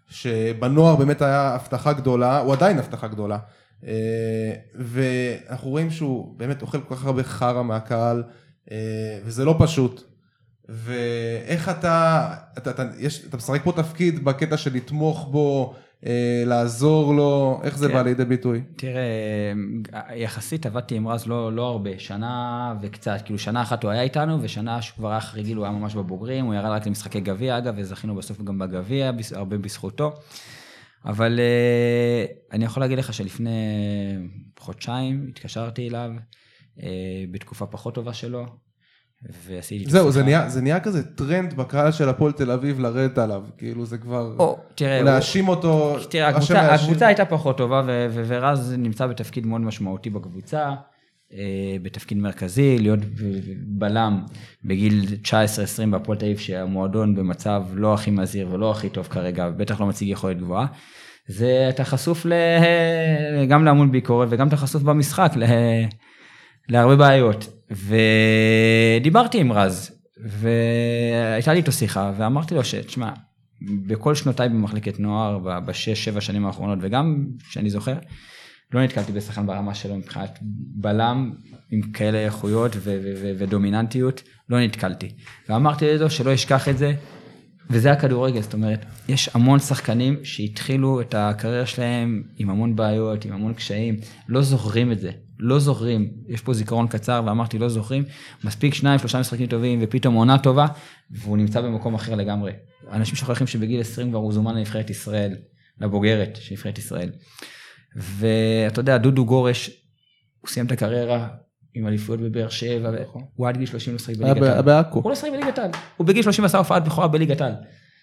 שבנוער באמת היה הבטחה גדולה, הוא עדיין הבטחה גדולה, אה, ואנחנו רואים שהוא באמת אוכל כל כך הרבה חרא מהקהל, אה, וזה לא פשוט. ואיך אתה, אתה, אתה, יש, אתה משחק פה תפקיד בקטע של לתמוך בו, לעזור לו, איך זה. בא לידי ביטוי? תראה, יחסית עבדתי עם רז לא, לא הרבה, שנה וקצת, כאילו שנה אחת הוא היה איתנו, ושנה שהוא כבר היה אחרי גיל, הוא היה ממש בבוגרים, הוא ירד רק למשחקי גביע אגב, וזכינו בסוף גם בגביע, הרבה בזכותו. אבל אה, אני יכול להגיד לך שלפני חודשיים התקשרתי אליו, אה, בתקופה פחות טובה שלו, ועשיתי זהו, זה. נהיה, זה נהיה כזה טרנד בקהל של הפועל תל אביב לרדת עליו, כאילו זה כבר... או, תראה, הוא- להאשים אותו... תראה, הקבוצה, להאשים. הקבוצה הייתה פחות טובה, ורז נמצא בתפקיד מאוד משמעותי בקבוצה, אה, בתפקיד מרכזי, להיות בלם בגיל 19-20 בהפועל תל אביב, שהמועדון במצב לא הכי מזהיר ולא הכי טוב כרגע, ובטח לא מציג יכולת גבוהה. זה, אתה חשוף ל... גם להמון ביקורת וגם אתה חשוף במשחק ל... להרבה בעיות. ודיברתי עם רז, והייתה לי איתו שיחה, ואמרתי לו שתשמע, בכל שנותיי במחלקת נוער, בשש, שבע שנים האחרונות, וגם שאני זוכר, לא נתקלתי בשחקן ברמה שלו מבחינת בלם עם כאלה איכויות ודומיננטיות, לא נתקלתי. ואמרתי לו שלא ישכח את זה, וזה הכדורגל, זאת אומרת, יש המון שחקנים שהתחילו את הקריירה שלהם עם המון בעיות, עם המון קשיים, לא זוכרים את זה, לא זוכרים, יש פה זיכרון קצר ואמרתי לא זוכרים, מספיק שניים שלושה משחקים טובים ופתאום עונה טובה, והוא נמצא במקום אחר לגמרי. אנשים שוכחים שבגיל 20 כבר הוא זומן לנבחרת ישראל, לבוגרת של נבחרת ישראל. ואתה יודע, דודו גורש, הוא סיים את הקריירה עם אליפויות בבאר שבע, הוא עד גיל 30 לא שחק היה בליגת העל. בעכו. הוא לא שחק בליגת העל. הוא בגיל 30 עשה הופעת בכורה בליגת העל.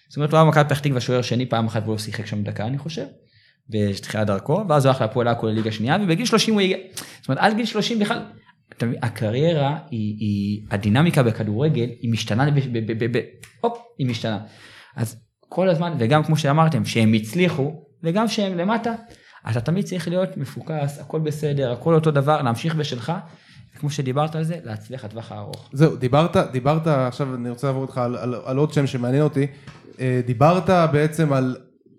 זאת אומרת, הוא היה במכבי פתח תקווה שוער שני פעם אחת והוא לא שיחק שם דקה, אני חושב. בתחילת דרכו, ואז הוא הלך להפועל עכו לליגה שנייה, ובגיל 30 הוא הגיע... זאת אומרת, עד גיל 30 בכלל... הקריירה היא, היא, הדינמיקה בכדורגל היא משתנה, ב, ב, ב, ב, ב, הופ, היא משתנה. אז כל הזמן, וגם כמו שאמרתם, שהם הצליחו, וגם שהם למטה, אתה תמיד צריך להיות מפוקס, הכל בסדר, הכל אותו דבר, להמשיך בשלך, וכמו שדיברת על זה, להצליח לטווח הארוך. זהו, דיברת, דיברת, עכשיו אני רוצה לעבור איתך על, על, על עוד שם שמעניין אותי. אה, דיברת בעצם על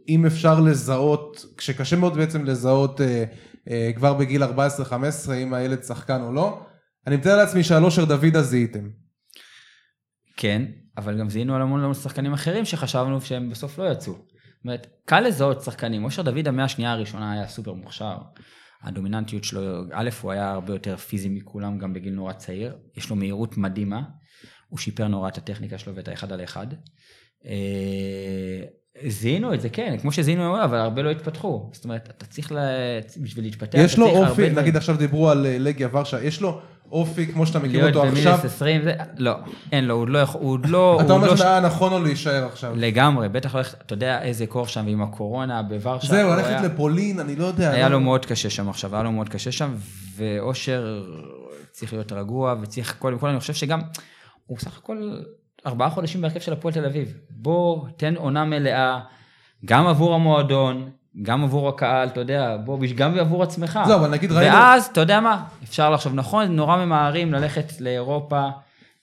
אם אפשר לזהות, כשקשה מאוד בעצם לזהות אה, אה, כבר בגיל 14-15 אם הילד שחקן או לא. אני מתאר לעצמי שעל אושר דוידה זיהיתם. כן, אבל גם זיהינו על המון המון שחקנים אחרים שחשבנו שהם בסוף לא יצאו. זאת אומרת, קל לזהות שחקנים. אושר דוד המאה השנייה הראשונה היה סופר מוכשר. הדומיננטיות שלו, א', הוא היה הרבה יותר פיזי מכולם גם בגיל נורא צעיר. יש לו מהירות מדהימה. הוא שיפר נורא את הטכניקה שלו ואת האחד על אחד. אה, זיהינו את זה, כן, כמו שזיהינו, אבל הרבה לא התפתחו. זאת אומרת, אתה צריך, לה... בשביל להתפתח, יש אתה לו צריך הרבה אופי, דברים. נגיד עכשיו דיברו על אה, לגיה ורשה, יש לו אופי כמו שאתה מכיר להיות אותו עכשיו. במינוס 20, זה, לא, אין לו, הוא עוד לא יכול, הוא עוד לא, אתה אומר לא שזה היה נכון לו להישאר עכשיו. לגמרי, בטח לא, איך- אתה יודע איזה קור שם ועם הקורונה בוורשה. זהו, ללכת לפולין, אני לא יודע. היה לא- לו מאוד קשה שם עכשיו, היה לו מאוד קשה שם, ואושר צריך להיות רגוע, וצריך, קודם כל, אני חושב שגם, הוא בסך הכל ארבעה חודשים בהרכב של הפועל תל אביב. בוא, תן עונה מלאה, גם עבור המועדון, גם עבור הקהל, אתה יודע, בוא, גם עבור עצמך. זהו, אבל נגיד ראינו- ואז, אתה יודע מה, אפשר לחשוב, נכון, נורא ממהרים ללכת לאירופה,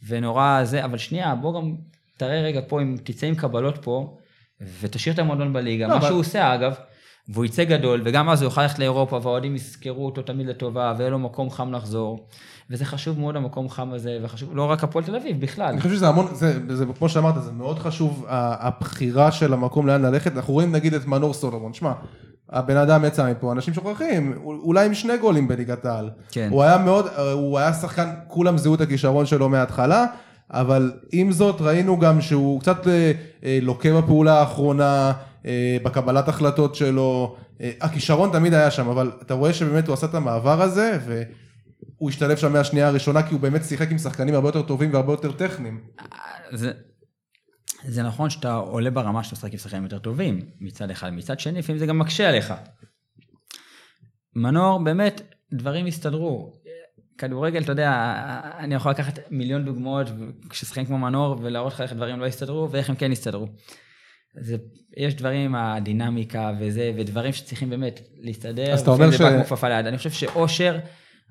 ונורא זה, אבל שנייה, בוא גם תראה רגע פה, אם תצא עם קבלות פה, ותשאיר את המועדון בליגה, לא, מה אבל- שהוא עושה אגב, והוא יצא גדול, וגם אז הוא יוכל ללכת לאירופה, והאוהדים יזכרו אותו תמיד לטובה, ויהיה לו מקום חם לחזור, וזה חשוב מאוד המקום חם הזה, וחשוב, לא רק הפועל תל אביב, בכלל. אני חושב שזה המון, זה, זה כמו שאמרת, זה מאוד חשוב, הבחירה של המקום לאן ללכת. אנחנו רואים נגיד את מנור סולומון, שמע, הבן אדם יצא מפה, אנשים שוכחים, אולי עם שני גולים בליגת העל. כן. הוא היה מאוד, הוא היה שחקן, כולם זיהו את הכישרון שלו מההתחלה, אבל עם זאת ראינו גם שהוא קצת אה, אה, לוקה בפעולה האחרונה, אה, בקבלת החלטות שלו, הכישרון תמיד היה שם, אבל אתה רואה שבאמת הוא עשה את המעבר הזה, והוא השתלב שם מהשנייה הראשונה, כי הוא באמת שיחק עם שחקנים הרבה יותר טובים והרבה יותר טכניים. זה, זה נכון שאתה עולה ברמה שאתה משחק עם שחקנים יותר טובים, מצד אחד. מצד שני, לפעמים זה גם מקשה עליך. מנור, באמת, דברים הסתדרו. כדורגל, אתה יודע, אני יכול לקחת מיליון דוגמאות כששחקנים כמו מנור ולהראות לך איך דברים לא הסתדרו ואיך הם כן הסתדרו. זה, יש דברים הדינמיקה וזה, ודברים שצריכים באמת להסתדר. אז אתה אומר ש- ליד. אני חושב שאושר,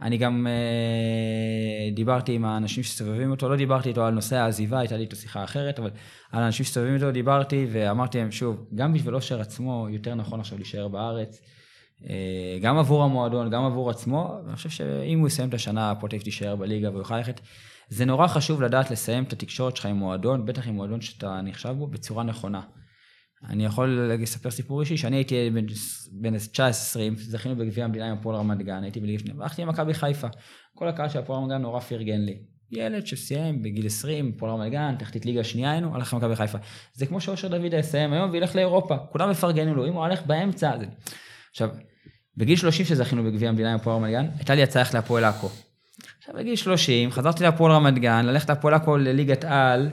אני גם אה, דיברתי עם האנשים שסובבים אותו, לא דיברתי איתו על נושא העזיבה, הייתה לי איתו שיחה אחרת, אבל על האנשים שסובבים איתו דיברתי ואמרתי להם שוב, גם בשביל אושר עצמו יותר נכון עכשיו להישאר בארץ. אה, גם עבור המועדון, גם עבור עצמו, ואני חושב שאם הוא יסיים את השנה, אביב תישאר בליגה והוא יוכל ללכת. זה נורא חשוב לדעת לסיים את התקשורת שלך עם מועדון, בטח עם מועדון שאתה נחשב בו, בצורה נכונה. אני יכול לספר סיפור אישי, שאני הייתי בן, בן 19-20, זכינו בגביע המדינה עם הפועל רמת גן, הייתי בליגה שנייה, והלכתי למכבי חיפה. כל הקהל של הפועל רמת גן נורא פרגן לי. ילד שסיים בגיל 20, הפועל רמת גן, תחתית ליגה שנייה היינו, הלך למכבי חיפה. זה כמו שאושר דוד יסיים היום וילך לאירופה, כולם מפרגנו לו, אם הוא הולך באמצע, זה... עכשיו, בגיל 30 שזכינו בגביע המדינה עם הפועל רמת גן, הייתה לי הצעה ללכת להפועל עכו. עכשיו בגיל 30, חזרתי להפועל רמת גן, ללכת להפועל עכו לליגת על,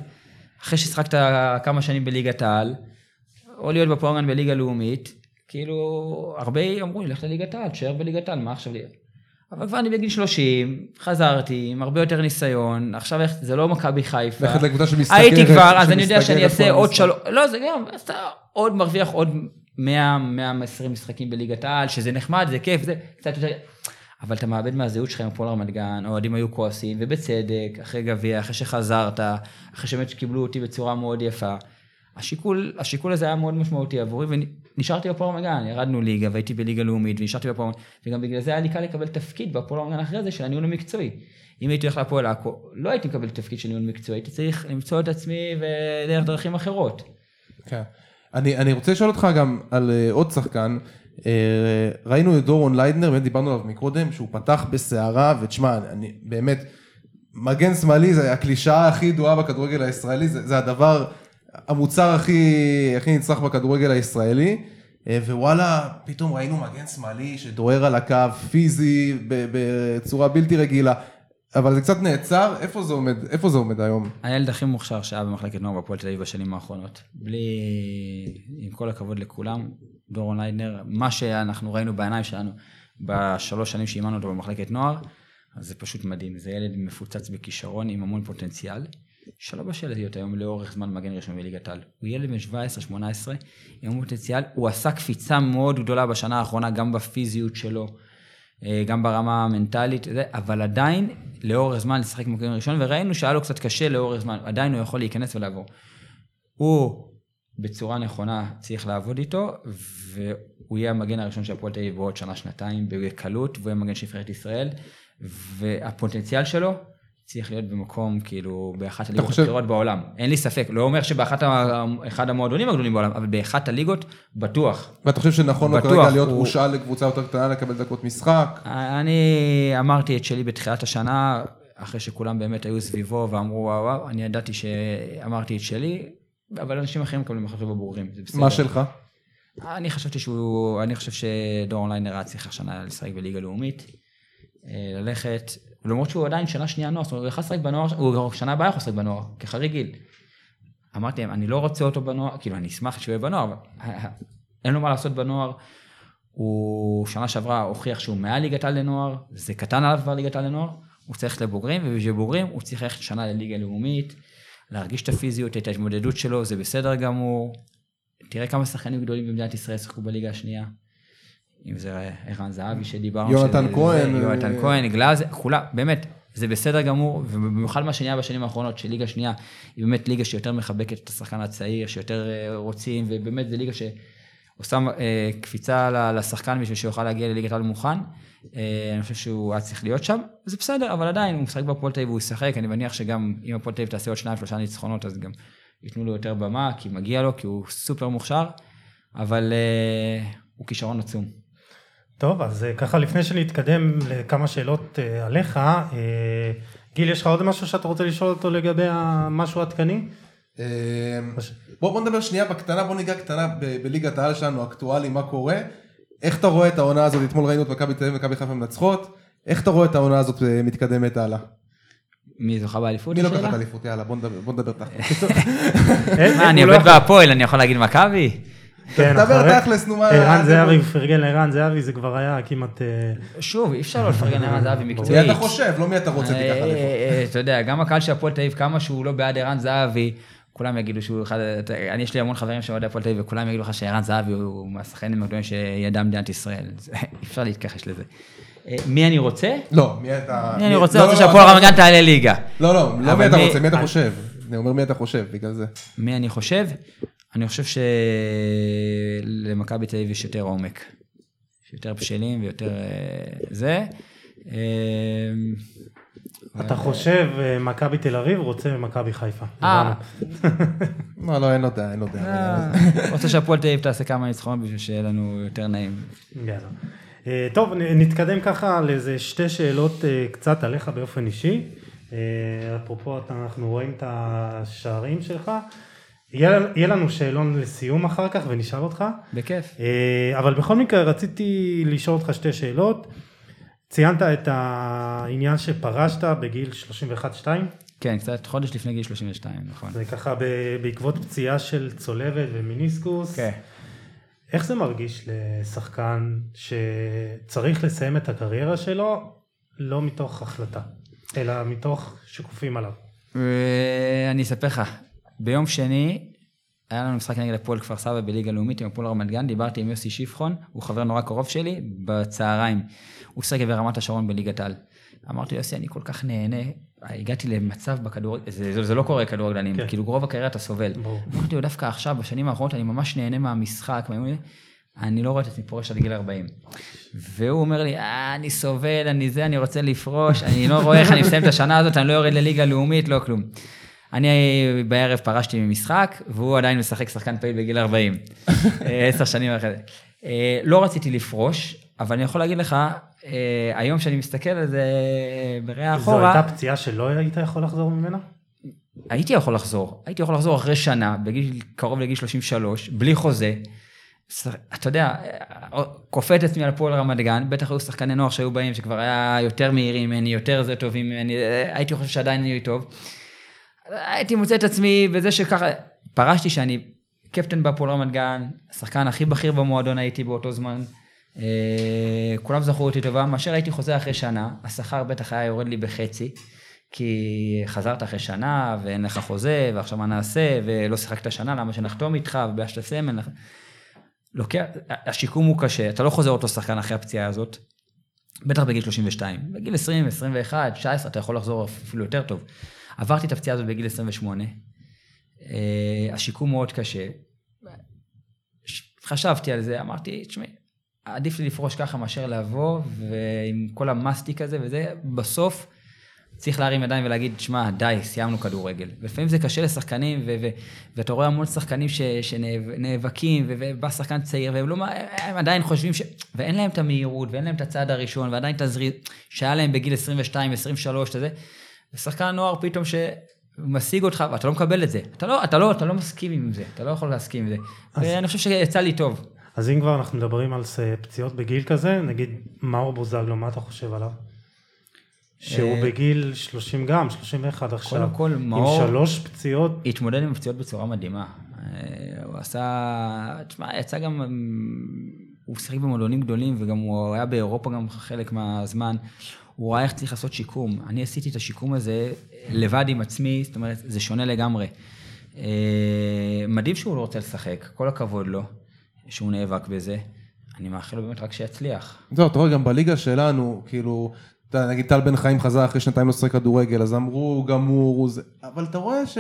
אחרי ששחקת כמה שנים בליגת על, או להיות גן בליגה לאומית, כאילו, הרבה אמרו לי, לך לליגת על, תשאר בליגת על, מה עכשיו לי? אבל כבר אני בגיל 30, חזרתי, עם הרבה יותר ניסיון, עכשיו איך, זה לא מכבי חיפה. ללכת לקבוצה שמסתגרת. הייתי כבר, אז אני יודע שאני אעשה עוד. שלוש, לא, זה גם, אז אתה עוד מרוויח עוד 100, 120 משחקים בליגת העל, שזה נחמד, זה כיף, זה קצת יותר... אבל אתה מאבד מהזהות שלך עם הפועל רמת גן, האוהדים היו כועסים, ובצדק, אחרי גביע, אחרי שחזרת, אחרי שבאמת קיבלו אותי בצורה מאוד יפה. השיקול, השיקול הזה היה מאוד משמעותי עבורי, ונשארתי בפועל רמת גן, ירדנו ליגה, והייתי בליגה לאומית, ונשארתי בפועל רמת גן, וגם בגלל זה היה לי קל לקבל תפקיד בפועל רמת גן אחרי זה של הניהול המקצועי. אם הייתי הולך להפועל עכו, לא הייתי מקבל תפקיד של ניהול מקצועי, הייתי צריך למצוא את עצמי ודרך דרכים אחרות. כן. אני, אני רוצה לשאול אותך גם על uh, עוד שחקן. Uh, ראינו את דורון ליידנר, באמת דיברנו עליו מקודם, שהוא פתח בסערה, ותשמע, אני באמת, מגן שמאלי זה הקלישאה הכי ידועה בכדורגל הישראלי, זה, זה הדבר, המוצר הכי, הכי נצרך בכדורגל הישראלי. Uh, ווואלה, פתאום ראינו מגן שמאלי שדוהר על הקו, פיזי, בצורה בלתי רגילה. אבל זה קצת נעצר, איפה זה עומד, איפה זה עומד היום? הילד הכי מוכשר שהיה במחלקת נוער בהפועל תל אביב בשנים האחרונות. בלי, עם כל הכבוד לכולם, דורון ליידנר, מה שאנחנו ראינו בעיניים שלנו בשלוש שנים שאימנו אותו במחלקת נוער, אז זה פשוט מדהים. זה ילד מפוצץ בכישרון עם המון פוטנציאל, שלא בשל להיות היום לאורך זמן מגן ראשון בליגת העל. הוא ילד בן 17-18 עם פוטנציאל, הוא עשה קפיצה מאוד גדולה בשנה האחרונה, גם בפיזיות שלו. אה, גם ברמה המנטלית, אבל עדיין לאורך זמן לשחק במקום ראשון, וראינו שהיה לו קצת קשה לאורך זמן, עדיין הוא יכול להיכנס ולעבור. הוא בצורה נכונה צריך לעבוד איתו, והוא יהיה המגן הראשון של הפועל תל אביב בעוד שנה-שנתיים בקלות, והוא יהיה מגן של נבחרת ישראל, והפוטנציאל שלו צריך להיות במקום, כאילו, באחת הליגות חושב- הבכירות בעולם. אין לי ספק, לא אומר שבאחת אחד המועדונים הגדולים בעולם, אבל באחת הליגות, בטוח. ואתה חושב שנכון לו כרגע להיות הוא- מושאל לקבוצה יותר קטנה, לקבל דקות משחק? אני אמרתי את שלי בתחילת השנה, אחרי שכולם באמת היו סביבו ואמרו וואו וואו, אני ידעתי שאמרתי את שלי, אבל אנשים אחרים מקבלים החלטות בבוגרים, זה בסדר. מה שלך? אני חשבתי שהוא, אני חושב שדורון ליינר היה צריך השנה לשחק בליגה לאומית, אה, ללכת, למרות שהוא עדיין שנה שנייה נוער, זאת אומרת, הוא יכול לשחק בנוער, הוא שנה הבאה יכול לשחק בנוער, כחריג גיל. אמרתי להם, אני לא רוצה אותו בנוער, כאילו, אני אשמח שהוא יהיה בנוער, אבל אין לו מה לעשות בנוער. הוא שנה שעברה הוכיח שהוא מעל ליגת על לנוער, זה קטן עליו כבר ליגת על לנוער, הוא צריך לבוגרים, ובשביל בוגרים הוא צריך ללכת שנה לליגה לאומית, להרגיש את הפיזיות, את ההתמודדות שלו, זה בסדר גמור. תראה כמה שחקנים גדולים במדינת ישראל שיחקו בליגה השנייה. אם זה ערן זהבי שדיברנו. יונתן שזה- כהן, זה, יונתן אה, כהן, גלאזר, כולם, באמת, זה בסדר גמור, ובמיוחד מה שנהיה בשנים האחרונות, שליגה שנייה היא באמת ליגה שיותר מחבקת את השחקן הצעיר, שיותר אה, רוצים, ובאמת זו ליגה שעושה אה, קפיצה לשחקן בשביל שיוכל להגיע לליגת העל מוכן. אה, אני חושב שהוא היה צריך להיות שם, וזה בסדר, אבל עדיין הוא משחק בהפועל תל אביב והוא ישחק, אני מניח שגם אם הפועל תל אביב תעשה עוד שניים שלושה ניצחונות, אז גם ייתנו לו יותר במה, כי מגיע לו, כי הוא סופר מוכשר, אבל אה, הוא כישרון עצום. טוב, אז אה, ככה לפני שנתקדם לכמה שאלות אה, עליך, אה, גיל, יש לך עוד משהו שאתה רוצה לשאול אותו לגבי המשהו עדכני? בוא, בוא נדבר שנייה בקטנה, בוא ניגע קטנה ב- בליגת העל שלנו, אקטואלי, מה קורה. איך אתה רואה את העונה הזאת, אתמול ראינו את מכבי תל אביב ומכבי חיפה מנצחות, איך אתה רואה את העונה הזאת מתקדמת הלאה? מי זוכה באליפות? מי לא השאלה? לוקח את האליפות? יאללה, בוא נדבר, בוא נדבר תכל'ס. מה, אני עובד בהפועל, אני יכול להגיד מכבי? כן, דבר תכלס, נו מה... ערן זה- זהבי, פרגן לערן זהבי, זה כבר היה כמעט... אה, שוב, אי אפשר לא לפרגן לערן זהבי מי מקצועית. אתה חושב, לא מי אתה רוצה אה, תיקח אליפות. אה, אתה יודע, גם הקהל של הפועל תל אביב, כמה שהוא לא בעד ערן זהבי, כולם יגידו שהוא אחד, אני יש לי המון חברים שאוהדי הפועל תל אביב, וכולם יגידו לך שערן זהבי הוא מהשחקנים הגדולים שידע מדינת ישראל. אי אפשר להתכחש לזה. מי אני רוצה? לא, מי אתה... מי אני מי- רוצה? לא, רוצה לא, שהפועל אתה- רמת גן תעלה ליגה. לא, לא, לא מי אתה מי- רוצה, מי אתה חושב. אני אומר מי אתה חושב, בגלל זה. מי אני חושב? אני חושב שלמכבי תל אביב יש יותר עומק. יש יותר בשלים ויותר אה, זה. אה, אתה חושב אה, מכבי תל אביב רוצה מכבי חיפה. אה. לא, לא, אין לו דעה, אין לו דעה. אה, רוצה שהפועל תל אביב תעשה כמה ניצחונות בשביל שיהיה לנו יותר נעים. טוב, נתקדם ככה לאיזה שתי שאלות קצת עליך באופן אישי. אפרופו, אנחנו רואים את השערים שלך. יהיה לנו שאלון לסיום אחר כך ונשאל אותך. בכיף. אה, אבל בכל מקרה רציתי לשאול אותך שתי שאלות. ציינת את העניין שפרשת בגיל 31-2, כן, קצת חודש לפני גיל 32, נכון. זה ככה בעקבות פציעה של צולבת ומיניסקוס. כן. איך זה מרגיש לשחקן שצריך לסיים את הקריירה שלו, לא מתוך החלטה, אלא מתוך שיקופים עליו? ואני אספר לך, ביום שני היה לנו משחק נגד הפועל כפר סבא בליגה לאומית עם הפועל רמת גן, דיברתי עם יוסי שיפחון, הוא חבר נורא קרוב שלי, בצהריים. הוא שיחק ברמת השרון בליגת העל. אמרתי יוסי, אני כל כך נהנה, הגעתי למצב בכדורגל, זה, זה, זה לא קורה כדורגלנים, כן. כן. כאילו רוב הקריירה אתה סובל. ברור. אמרתי לו, דווקא עכשיו, בשנים האחרונות, אני ממש נהנה מהמשחק, מה- אני לא רואה את עצמי פורש עד גיל 40. והוא אומר לי, אה, אני סובל, אני זה, אני רוצה לפרוש, אני לא רואה איך אני מסיים את השנה הזאת, אני לא יורד לליגה לאומית, לא כלום. אני בערב פרשתי ממשחק, והוא עדיין משחק שחקן פעיל בגיל 40. אה, עשר שנים אחרי זה. אה, לא רציתי לפרוש, אבל אני יכול להגיד לך, אה, היום שאני מסתכל על זה בראייה זו אחורה, הייתה פציעה שלא היית יכול לחזור ממנה? הייתי יכול לחזור, הייתי יכול לחזור אחרי שנה, בגיל, קרוב לגיל 33, בלי חוזה. אתה יודע, כופה את עצמי על הפועל רמת גן, בטח היו שחקני נוער שהיו באים, שכבר היה יותר מהירים ממני, יותר זה טובים ממני, הייתי חושב שעדיין אני טוב. הייתי מוצא את עצמי בזה שככה, פרשתי שאני קפטן בהפועל רמת גן, השחקן הכי בכיר במועדון הייתי באותו זמן. אה, כולם זכרו אותי טובה, מאשר הייתי חוזר אחרי שנה, השכר בטח היה יורד לי בחצי, כי חזרת אחרי שנה ואין לך חוזה, ועכשיו מה נעשה, ולא שיחקת שנה, למה שנחתום איתך, ובעיה אין לך... לוקח, השיקום הוא קשה, אתה לא חוזר אותו שחקן אחרי הפציעה הזאת, בטח בגיל 32. בגיל 20, 21, 19, אתה יכול לחזור אפילו יותר טוב. עברתי את הפציעה הזאת בגיל 28, אה, השיקום מאוד קשה. חשבתי על זה, אמרתי, תשמעי, עדיף לי לפרוש ככה מאשר לבוא, ועם כל המאסטיק הזה וזה, בסוף צריך להרים ידיים ולהגיד, שמע, די, סיימנו כדורגל. ולפעמים זה קשה לשחקנים, ו- ו- ואתה רואה המון שחקנים שנאבקים, ו- ובא שחקן צעיר, והם לא, הם עדיין חושבים ש... ואין להם את המהירות, ואין להם את הצעד הראשון, ועדיין את הזריז, שהיה להם בגיל 22, 23, אתה זה. ושחקן נוער פתאום שמשיג אותך, ואתה לא מקבל את זה. אתה לא, אתה לא, אתה לא מסכים עם זה, אתה לא יכול להסכים עם זה. ואני חושב שיצא לי טוב. אז אם כבר אנחנו מדברים על פציעות בגיל כזה, נגיד מאור בוזגלו, מה אתה חושב עליו? שהוא אה, בגיל 30 גם, 31 עכשיו, כל, עם מאור- שלוש פציעות, התמודד עם הפציעות בצורה מדהימה. אה, הוא עשה, תשמע, יצא גם, הוא שיחק במועדונים גדולים וגם הוא היה באירופה גם חלק מהזמן. הוא ראה איך צריך לעשות שיקום. אני עשיתי את השיקום הזה לבד עם עצמי, זאת אומרת, זה שונה לגמרי. אה, מדהים שהוא לא רוצה לשחק, כל הכבוד לו, שהוא נאבק בזה. אני מאחל לו באמת רק שיצליח. זהו, אתה רואה, גם בליגה שלנו, כאילו, נגיד טל בן חיים חזר אחרי שנתיים לא לשחק כדורגל, אז אמרו, גמור, אבל אתה רואה ש...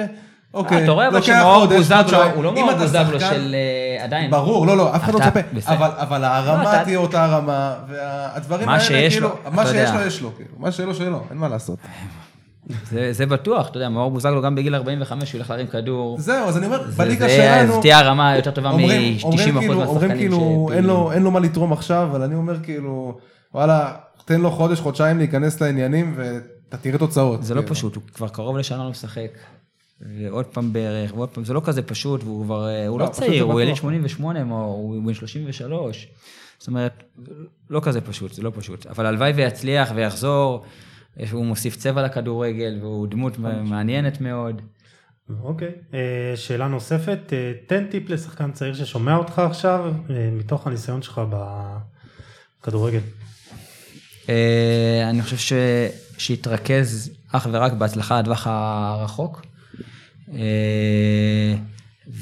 אוקיי, אתה רואה אבל שמאור בוזגלו. הוא לא מאור בוזגלו של אה, עדיין. ברור, לא, לא, אף אחד לא מצפה, בסדר. אבל, הרמה לא, אתה- תהיה אותה רמה, והדברים האלה, שיש כאילו, לו, מה שיש. לו, יש לו, כאילו, מה שאין לו, שאין לו, אין מה לעשות. זה, זה בטוח, אתה יודע, מאור בוזגלו גם בגיל 45 הוא ילך להרים כדור. זהו, אז אני אומר, בליגה שלנו, זה תהיה הרמה יותר טובה אומרים, מ-90% אומרים מהשחקנים כאילו, אומרים כאילו, אין לו, אין לו מה לתרום עכשיו, אבל אני אומר כאילו, וואלה, תן לו חודש, חודשיים להיכנס לעניינים, ואתה תראה תוצאות. זה לא כאילו. פשוט, הוא כבר קרוב לשנה לא משחק. ועוד פעם בערך, ועוד פעם, זה לא כזה פשוט, והוא כבר, אה, הוא לא, לא צעיר, הוא בטוח. ילד 88, מאור, הוא בן 33. זאת אומרת, לא כזה פשוט, זה לא פשוט. אבל הלוואי ויצליח ויחזור, הוא מוסיף צבע לכדורגל, והוא דמות מעניינת מאוד. אוקיי. אה, שאלה נוספת, אה, תן טיפ לשחקן צעיר ששומע אותך עכשיו, מתוך הניסיון שלך בכדורגל. אני חושב ש... שיתרכז אך ורק בהצלחה לטווח הרחוק,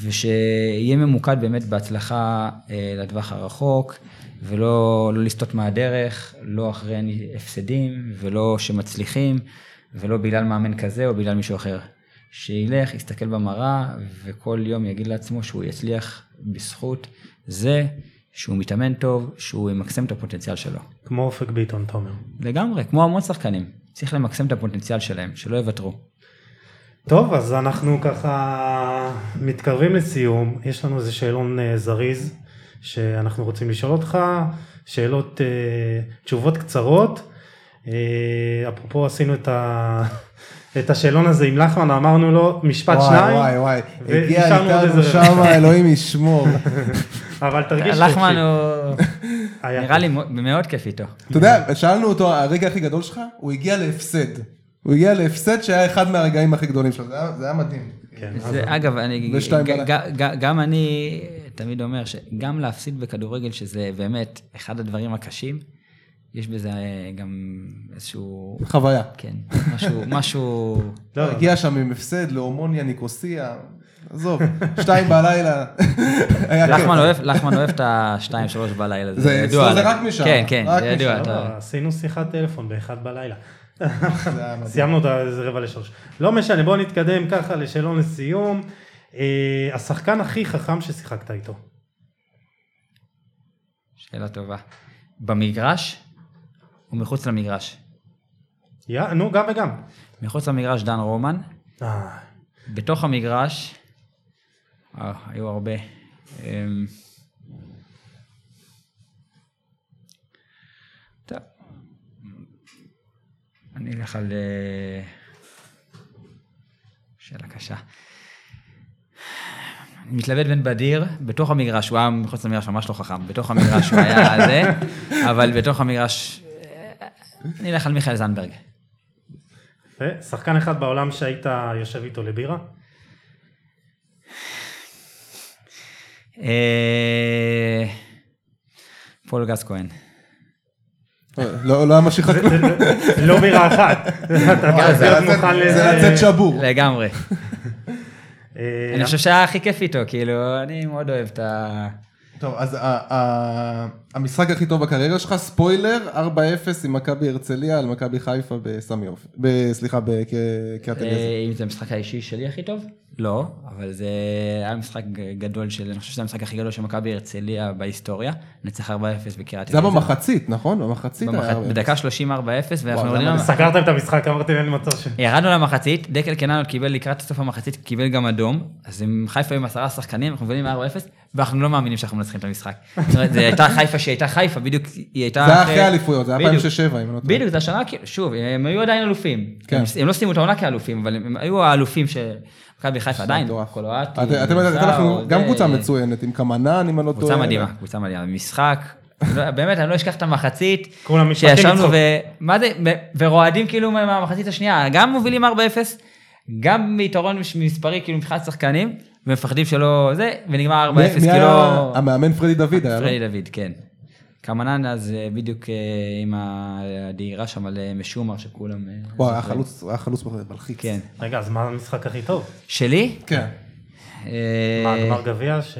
ושיהיה ממוקד באמת בהצלחה אה, לטווח הרחוק, ולא לא לסטות מהדרך, לא אחרי הפסדים, ולא שמצליחים, ולא בגלל מאמן כזה או בגלל מישהו אחר. שילך, יסתכל במראה, וכל יום יגיד לעצמו שהוא יצליח בזכות זה שהוא מתאמן טוב, שהוא ימקסם את הפוטנציאל שלו. כמו אופק ביטון, אתה אומר. לגמרי, כמו המון שחקנים. צריך למקסם את הפוטנציאל שלהם, שלא יוותרו. טוב, אז אנחנו ככה מתקרבים לסיום. יש לנו איזה שאלון אה, זריז שאנחנו רוצים לשאול אותך, שאלות, אה, תשובות קצרות. אה, אפרופו עשינו את, ה... את השאלון הזה עם לחמן, אמרנו לו משפט וואי, שניים, וואי, וואי, ונשארנו הגיע איתנו שם, אלוהים ישמור. אבל תרגיש לחמן חופשי. הוא... היה נראה לי מאוד כיף איתו. אתה יודע, שאלנו אותו, הרגע הכי גדול שלך, הוא הגיע להפסד. הוא הגיע להפסד שהיה אחד מהרגעים הכי גדולים שלו, זה היה- זה היה מדהים. כן, זה, אגב, אני, ושתיים ג- בלילה. ג- ג- גם אני תמיד אומר שגם להפסיד בכדורגל, שזה באמת אחד הדברים הקשים, יש בזה אה, גם איזשהו, חוויה. כן, משהו, משהו, לא, הגיע שם עם הפסד להומוניה ניקוסיה, עזוב, שתיים בלילה, היה כיף. לחמן אוהב, לחמן אוהב את השתיים, שלוש בלילה, זה זה- ידוע. זה. רק משם, כן, כן, זה ידוע. לא, עשינו שיחת טלפון באחד בלילה. זה. סיימנו אותה איזה רבע לשלוש. לא משנה, בואו נתקדם ככה לשאלון לסיום. אה, השחקן הכי חכם ששיחקת איתו. שאלה טובה. במגרש ומחוץ למגרש? יא, נו, גם וגם. מחוץ למגרש דן רומן, אה, בתוך המגרש, אה, היו הרבה. אמ, טוב, אני אלך על... אה, שאלה קשה. אני מתלבט בין בדיר, בתוך המגרש, הוא היה מחוץ למגרש ממש לא חכם, בתוך המגרש הוא היה זה, אבל בתוך המגרש, אה, אני אלך על מיכאל זנדברג. שחקן אחד בעולם שהיית יושב איתו לבירה? אה, פול גס כהן. לא לא היה מה שחקנו. לא בירה אחת. מוכן זה לזה. לצאת שבור. לגמרי. אה, אני חושב שהיה הכי כיף איתו, כאילו, אני מאוד אוהב את ה... טוב, אז המשחק הכי טוב בקריירה שלך, ספוילר, 4-0 עם מכבי הרצליה על מכבי חיפה בסמי עופר. ב- סליחה, בקריית אליעזר. אה, אם זה המשחק האישי שלי הכי טוב? לא, אבל זה היה משחק גדול של, אני חושב שזה המשחק הכי גדול של מכבי הרצליה בהיסטוריה. נצח 4-0 בקריית זה היה אליעזר. במחצית, נכון? במחצית היה במח- 4-0. בדקה 30 4-0, ואנחנו יורדים סגרתם את המשחק, אמרתי אין לי מצב ש... ירדנו למחצית, דקל קננות קיבל לקראת סוף המחצית, קיבל גם אדום, אז עם חיפה עם עשרה שחקנים, אנחנו מבינים 4-0, ואנחנו לא מאמינים שאנחנו מנצחים את המשחק. זאת אומרת, זו הייתה חיפה שהיא הייתה חיפה, בדיוק, היא הייתה... זה היה אחרי האליפויות, זה היה בדיוק. 2006-2007, אם לא טועה. בדיוק, זה השנה, כאילו, שוב, הם היו עדיין אלופים. כן. הם, לא סיימו את העונה כאלופים, אבל הם, היו האלופים של מכבי חיפה עדיין. קולואטי, אתם גם קבוצה מצוינת, עם אם אני לא טועה. קבוצה מדהימה, קבוצה מדהימה. משחק, לא- באמת, אני לא אשכח את המחצית, שישבנו לצחוק. ו... מה זה, ורועדים כאילו מהמחצית השנייה, גם מובילים 4-0, גם ביתרון מספרי, כאילו מבחינת שחקנים, ומפחדים שלא זה, ונגמר 4-0, מי- מי כאילו... המאמן פרדי דוד היה, לא? פרדי דוד, כן. קמנן אז אה, בדיוק אה, עם הדהירה שם על אה, משומר שכולם... אה, וואו, היה. חלוץ, היה חלוץ מלחיץ. כן. רגע, אז מה המשחק הכי טוב? שלי? כן. מה, גמר גביע ש...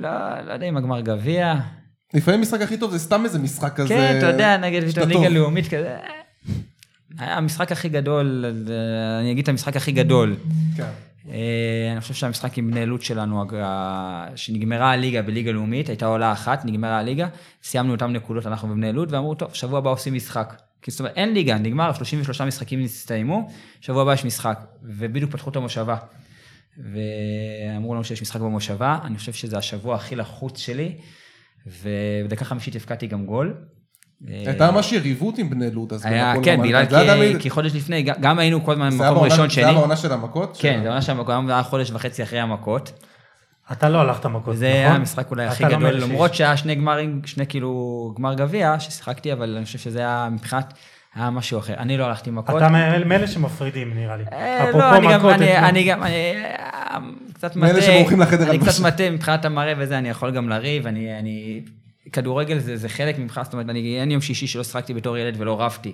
לא, לא יודע אם הגמר גביע. לפעמים משחק הכי טוב זה סתם איזה משחק כזה. כן, אתה יודע, נגד פתאום ליגה. לאומית כזה. המשחק הכי גדול, אני אגיד את המשחק הכי גדול. כן. אה, אני חושב שהמשחק עם בני לוד שלנו, שנגמרה הליגה בליגה לאומית, הייתה עולה אחת, נגמרה הליגה, סיימנו אותם נקודות, אנחנו ובני לוד, ואמרו, טוב, שבוע הבא עושים משחק. כי זאת אומרת, אין ליגה, נגמר, 33 משחקים הסתיימו, שבוע הבא יש משחק, ובדיוק פתחו את המושבה. ואמרו לנו שיש משחק במושבה, אני חושב שזה השבוע הכי לחוץ שלי, ובדקה חמישית הבקעתי גם גול. הייתה ממש יריבות עם בני לוד, אז היה, כן, בגלל גן. זה היה תמיד- כי- כי חודש לפני, גם- היינו כל הזמן זה היה במקום בעונה- ראשון, זה שני. היה בעונה של המכות? כן, זה עונה שהמקום היה חודש וחצי אחרי המכות. אתה לא הלכת מכות, זה נכון? היה המשחק אולי הכי לא גדול, מאלה למרות שהיה שני גמרים, שני כאילו גמר גביע ששיחקתי, אבל אני חושב שזה היה מבחינת, היה משהו אחר. אני לא הלכתי מכות. אתה מאלה מאלה שמפרידים נראה לי. אה, אפרופו לא, אני גם, מכות, אני, גם, אני אה, קצת מאלה מטה, שבורחים לחדר אני קצת. מטה מבחינת המראה וזה, אני יכול גם לריב, אני, אני, כדורגל זה, זה חלק מבחינת, זאת אומרת, אני, אין יום שישי שלא שיחקתי בתור ילד ולא רבתי,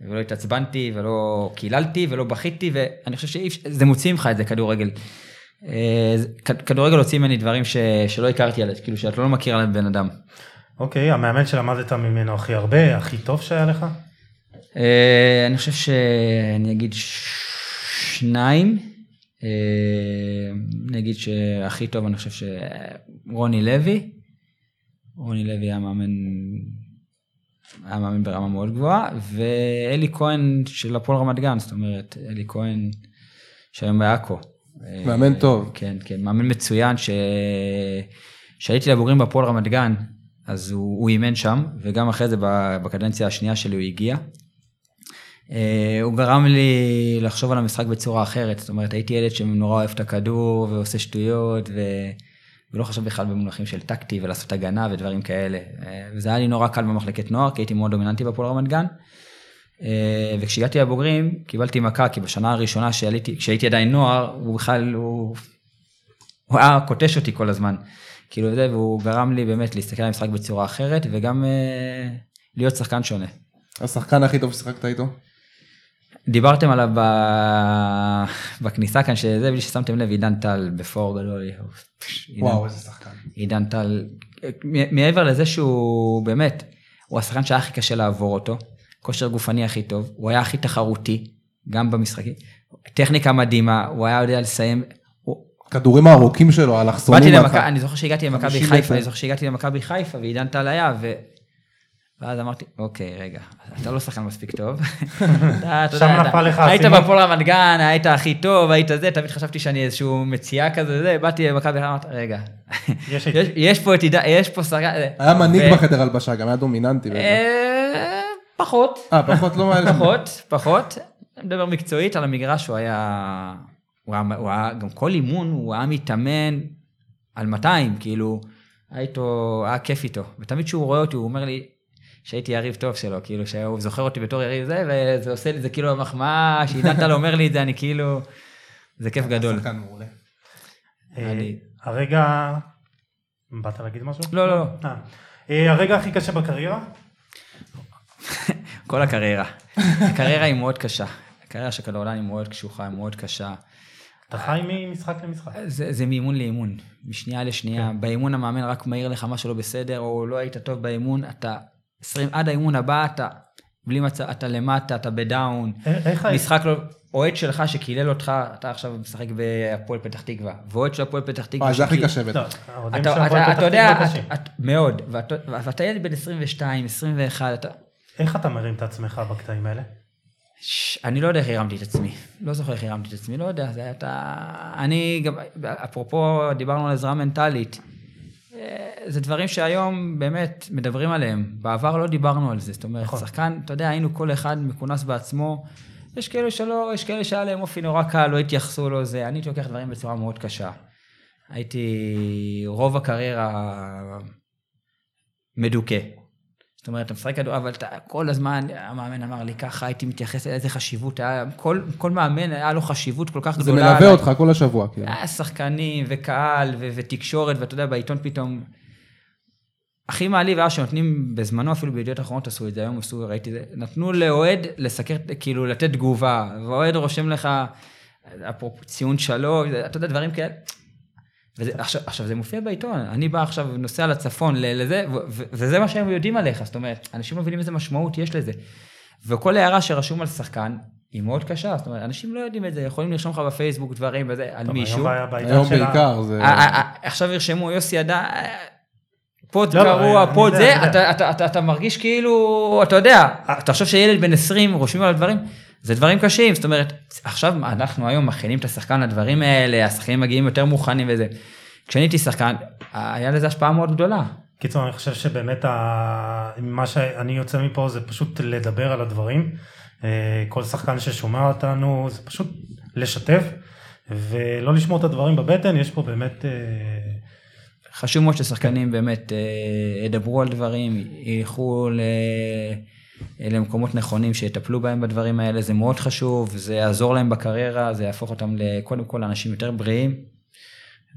ולא התעצבנתי, ולא קיללתי, ולא בכיתי, ואני חושב שאי אפשר, זה מוציא ממך את זה, כדורגל. אה, כדורגל הוציא ממני דברים ש, שלא הכרתי על זה, כאילו שאתה לא מכיר על בן אדם. אוקיי, המאמן שלמדת ממנו הכי הרבה, הכי טוב שהיה לך? אה, אני חושב שאני אגיד שניים. אה, אני אגיד שהכי טוב, אני חושב שרוני לוי. רוני לוי היה מאמן, היה מאמן ברמה מאוד גבוהה, ואלי כהן של הפועל רמת גן, זאת אומרת, אלי כהן שהיום בעכו. מאמן טוב. כן, כן, מאמן מצוין. שהייתי לבוגרים בהפועל רמת גן, אז הוא, הוא אימן שם, וגם אחרי זה בקדנציה השנייה שלי הוא הגיע. אה, הוא גרם לי לחשוב על המשחק בצורה אחרת, זאת אומרת, הייתי ילד שנורא אוהב את הכדור ועושה שטויות, ו... ולא חשב בכלל במונחים של טקטי ולעשות הגנה ודברים כאלה. אה, וזה היה לי נורא קל במחלקת נוער, כי הייתי מאוד דומיננטי בפועל רמת גן. אה, וכשהגעתי לבוגרים, קיבלתי מכה, כי בשנה הראשונה שעליתי, כשהייתי עדיין נוער, הוא בכלל, הוא, הוא היה קוטש אותי כל הזמן. כאילו זה, והוא גרם לי באמת להסתכל על המשחק בצורה אחרת, וגם אה, להיות שחקן שונה. השחקן הכי טוב ששיחקת איתו? דיברתם עליו ב... בכניסה כאן, שזה בלי ששמתם לב, עידן טל בפור גדול. וואו, איזה שחקן. עידן טל, מעבר לזה שהוא באמת, הוא השחקן שהיה הכי קשה לעבור אותו, כושר גופני הכי טוב, הוא היה הכי תחרותי, גם במשחקים, טכניקה מדהימה, הוא היה יודע לסיים. כדורים הארוכים שלו, האלכסונים. באתי מהצד. למכבי, אני זוכר שהגעתי למכבי 50 חיפה. אני זוכר שהגעתי למכבי חיפה ועידן טל היה, ו... ואז אמרתי, אוקיי, רגע, אתה לא שחקן מספיק טוב. אתה, אתה שם יודע, נפל לך היית האסימון. בפועל רמת גן, היית הכי טוב, היית זה, תמיד חשבתי שאני איזשהו מציאה כזה, זה, באתי למכבי חיפה, אמרתי, רגע, יש פה את עידן, יש פה שחקן... היה מנהיג בחדר הלבשה, גם היה דומיננטי. אה, פחות, אה, פחות לא מאלה. פחות, פחות. אני מדבר מקצועית על המגרש, הוא היה... הוא היה, הוא היה, גם כל אימון, הוא היה מתאמן על 200, כאילו, היה איתו, היה כיף איתו. ותמיד כשהוא רואה אותי, הוא אומר לי שהייתי יריב טוב שלו, כאילו, שהוא זוכר אותי בתור יריב זה, וזה עושה לי, זה כאילו המחמאה, שעידן טל אומר לי את זה, אני כאילו, זה כיף גדול. שחקן מעולה. אה, אני- הרגע... באת להגיד משהו? לא, לא, לא. אה. אה, הרגע הכי קשה בקריירה? כל הקריירה. הקריירה היא מאוד קשה. הקריירה של כדורגלן היא מאוד קשוחה, היא מאוד קשה. אתה חי ממשחק למשחק. זה, זה מאימון לאימון, משנייה לשנייה. כן. באימון המאמן רק מעיר לך משהו לא בסדר, או לא היית טוב באימון, אתה 20, עד האימון הבא אתה בלי מצב, אתה למטה, אתה בדאון. א- איך היית? משחק לא... אוהד שלך שקילל אותך, אתה עכשיו משחק בהפועל פתח תקווה, ואוהד של הפועל פתח תקווה... אה, זה הכי קשה בטח. לא, אתה, יודע, מאוד, ואתה, ילד בן 22, 21, אתה... איך אתה מרים את עצמך בקטעים האלה? אני לא יודע איך הרמתי את עצמי. לא זוכר איך הרמתי את עצמי, לא יודע, זה היה את ה... אני גם, אפרופו, דיברנו על עזרה מנטלית. זה דברים שהיום באמת מדברים עליהם. בעבר לא דיברנו על זה. זאת אומרת, נכון. שחקן, אתה יודע, היינו כל אחד מכונס בעצמו. יש כאלה שלא, יש כאלה שהיה להם אופי נורא קל, לא התייחסו לו זה. אני הייתי לוקח דברים בצורה מאוד קשה. הייתי רוב הקריירה מדוכא. זאת אומרת, אתה משחק כדור, אבל אתה כל הזמן, המאמן אמר לי ככה, הייתי מתייחס לאיזה חשיבות, היה, כל, כל מאמן היה לו חשיבות כל כך זה גדולה. מלווה אותך כל השבוע. כאילו. היה שחקנים וקהל ו- ותקשורת, ואתה יודע, בעיתון פתאום... הכי מעליב היה שנותנים, בזמנו אפילו בידיעות אחרונות עשו את זה, היום עשו, ראיתי את זה, נתנו לאוהד לסקר, כאילו לתת תגובה, ואוהד רושם לך, אפרופו ציון שלוש, אתה יודע, דברים כאלה. וזה, עכשיו, עכשיו זה מופיע בעיתון, אני בא עכשיו, נוסע לצפון ל- לזה, ו- ו- וזה מה שהם יודעים עליך, זאת אומרת, אנשים לא מבינים איזה משמעות יש לזה. וכל הערה שרשום על שחקן, היא מאוד קשה, זאת אומרת, אנשים לא יודעים את זה, יכולים לרשום לך בפייסבוק דברים וזה, על טוב, מישהו. היום היום של ה- בעיקר זה... אה, אה, אה, עכשיו ירשמו יוסי ידע, פוד לא, לא, גרוע, אני פוד זה, אני יודע. אתה- אתה- אתה- אתה מרגיש כאילו, אתה יודע, תחשוב שילד בן 20 רושמים על הדברים, זה דברים קשים, זאת אומרת, עכשיו אנחנו היום מכינים את השחקן לדברים האלה, השחקנים מגיעים יותר מוכנים וזה. כשאני הייתי שחקן, היה לזה השפעה מאוד גדולה. קיצור, אני חושב שבאמת ה... מה שאני יוצא מפה זה פשוט לדבר על הדברים. אה, כל שחקן ששומע אותנו זה פשוט לשתף ולא לשמור את הדברים בבטן, יש פה באמת... אה, חשוב מאוד ששחקנים באמת אה, ידברו על דברים, ילכו ל... למקומות נכונים שיטפלו בהם בדברים האלה, זה מאוד חשוב, זה יעזור להם בקריירה, זה יהפוך אותם קודם כל לאנשים יותר בריאים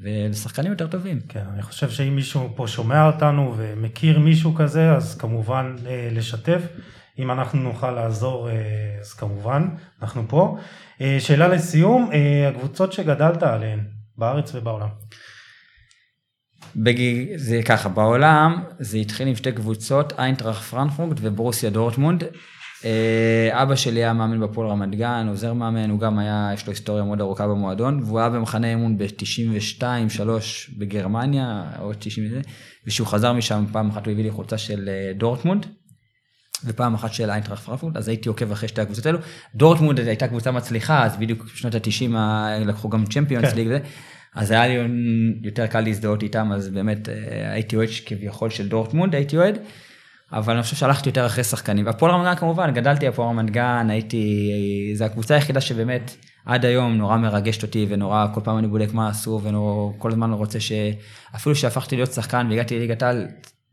ולשחקנים יותר טובים. כן, אני חושב שאם מישהו פה שומע אותנו ומכיר מישהו כזה, אז כמובן אה, לשתף. אם אנחנו נוכל לעזור, אה, אז כמובן, אנחנו פה. אה, שאלה לסיום, הקבוצות שגדלת עליהן, בארץ ובעולם. בג... זה ככה, בעולם זה התחיל עם שתי קבוצות, איינטראך פרנקפורט וברוסיה דורטמונד. אה, אבא שלי היה מאמן בפועל רמת גן, עוזר מאמן, הוא גם היה, יש לו היסטוריה מאוד ארוכה במועדון, והוא היה במחנה אימון ב-92-3 בגרמניה, או 90 וזה, וכשהוא חזר משם, פעם אחת הוא הביא לי חולצה של אה, דורטמונד, ופעם אחת של איינטראכט פרנקפורט, אז הייתי עוקב אחרי שתי הקבוצות האלו. דורטמונד הייתה קבוצה מצליחה, אז בדיוק בשנות ה-90 לקחו גם צ'מפיונס כן. ליג וזה. אז היה לי יותר קל להזדהות איתם, אז באמת אה, הייתי אוהד כביכול של דורטמונד, הייתי אוהד. אבל אני חושב שהלכתי יותר אחרי שחקנים. הפועל רמת גן כמובן, גדלתי בהפועל רמת גן, הייתי, זו הקבוצה היחידה שבאמת עד היום נורא מרגשת אותי ונורא, כל פעם אני בודק מה עשו וכל הזמן רוצה ש... אפילו שהפכתי להיות שחקן והגעתי לליגת העל,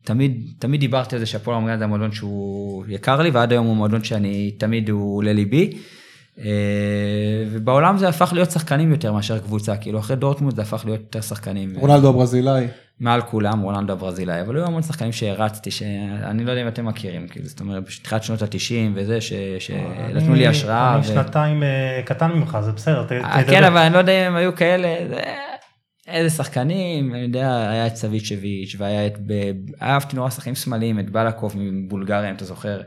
תמיד, תמיד דיברתי על זה שהפועל רמת גן זה המועדון שהוא יקר לי, ועד היום הוא מועדון שאני תמיד הוא לליבי. אה, ובעולם זה הפך להיות שחקנים יותר מאשר קבוצה, כאילו אחרי דורטמונד זה הפך להיות יותר שחקנים. רונלדו הברזילאי. מעל כולם, רונלדו הברזילאי, אבל היו המון שחקנים שהרצתי, שאני לא יודע אם אתם מכירים, כאילו, זאת אומרת, בתחילת שנות ה-90 וזה, שנתנו לי השראה. אני שנתיים אה, קטן ממך, זה בסדר. אה, כן, אבל אני לא יודע אם הם היו כאלה, איזה שחקנים, אני יודע, היה את סביצ'ביץ' והיה את, אהבתי נורא שחקנים שמאליים, את בלקוב מבולגריה, אם אתה זוכר, אה,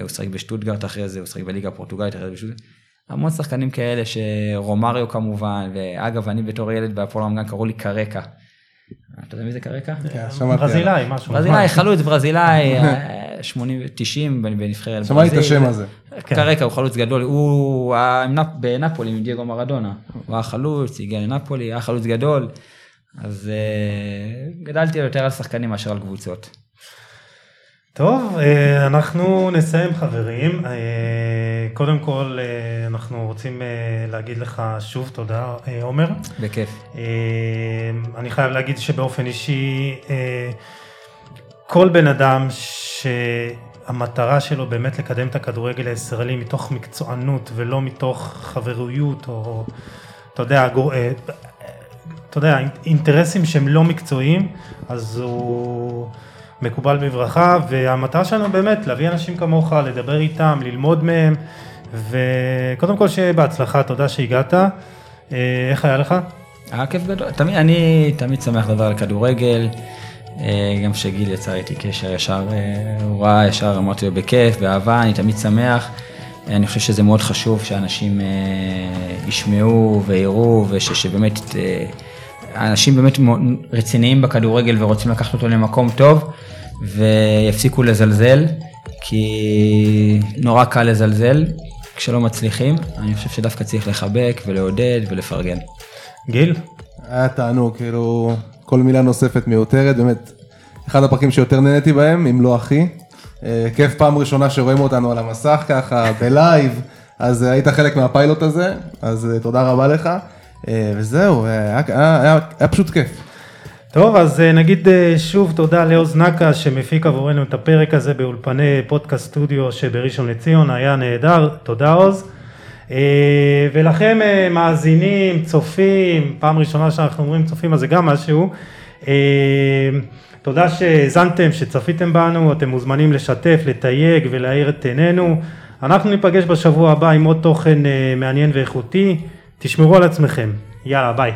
הוא שחק בשטוטגרט אחרי זה, הוא שחק בליגה הפורטוגלית אחרי זה, המון שחקנים כאלה, שרומריו כמובן, ואגב, אני בתור ילד בהפועל רמת קראו לי קרקע. אתה יודע מי זה קרקע? כן, ברזילאי, משהו. ברזילאי, חלוץ ברזילאי, 80, 90 בנבחרת. שמעתי את השם הזה. כן. קרקע הוא חלוץ גדול, הוא בנפולי עם דייגו מרדונה. הוא היה חלוץ, הגיע לנפולי, היה חלוץ גדול. אז אה, גדלתי יותר על שחקנים מאשר על קבוצות. טוב, אה, אנחנו נסיים חברים. אה, קודם כל, אה, אנחנו רוצים להגיד לך שוב תודה, עומר. בכיף. אני חייב להגיד שבאופן אישי, כל בן אדם שהמטרה שלו באמת לקדם את הכדורגל הישראלי מתוך מקצוענות ולא מתוך חברויות או, אתה יודע, אתה יודע, אינטרסים שהם לא מקצועיים, אז הוא... מקובל בברכה, והמטרה שלנו באמת להביא אנשים כמוך, לדבר איתם, ללמוד מהם, וקודם כל שיהיה בהצלחה, תודה שהגעת. אה, איך היה לך? היה כיף גדול, תמיד, אני תמיד שמח לדבר על כדורגל, אה, גם כשגיל יצא איתי קשר ישר, אה, הוא ראה ישר, אמרתי לו בכיף, באהבה, אני תמיד שמח. אני חושב שזה מאוד חשוב שאנשים ישמעו ויראו, ושבאמת אנשים באמת רציניים בכדורגל ורוצים לקחת אותו למקום טוב, ויפסיקו לזלזל, כי נורא קל לזלזל כשלא מצליחים. אני חושב שדווקא צריך לחבק ולעודד ולפרגן. גיל? היה תענוג, כאילו, כל מילה נוספת מיותרת, באמת, אחד הפרקים שיותר נהניתי בהם, אם לא הכי. אה, כיף פעם ראשונה שרואים אותנו על המסך ככה, בלייב, אז היית חלק מהפיילוט הזה, אז אה, תודה רבה לך. אה, וזהו, היה, היה, היה, היה פשוט כיף. טוב, אז אה, נגיד אה, שוב תודה לעוז נקה שמפיק עבורנו את הפרק הזה באולפני פודקאסט סטודיו שבראשון לציון, היה נהדר, תודה עוז. ולכם מאזינים, צופים, פעם ראשונה שאנחנו אומרים צופים אז זה גם משהו. תודה שהאזנתם, שצפיתם בנו, אתם מוזמנים לשתף, לתייג ולהאיר את עינינו. אנחנו ניפגש בשבוע הבא עם עוד תוכן מעניין ואיכותי. תשמרו על עצמכם. יאללה, ביי.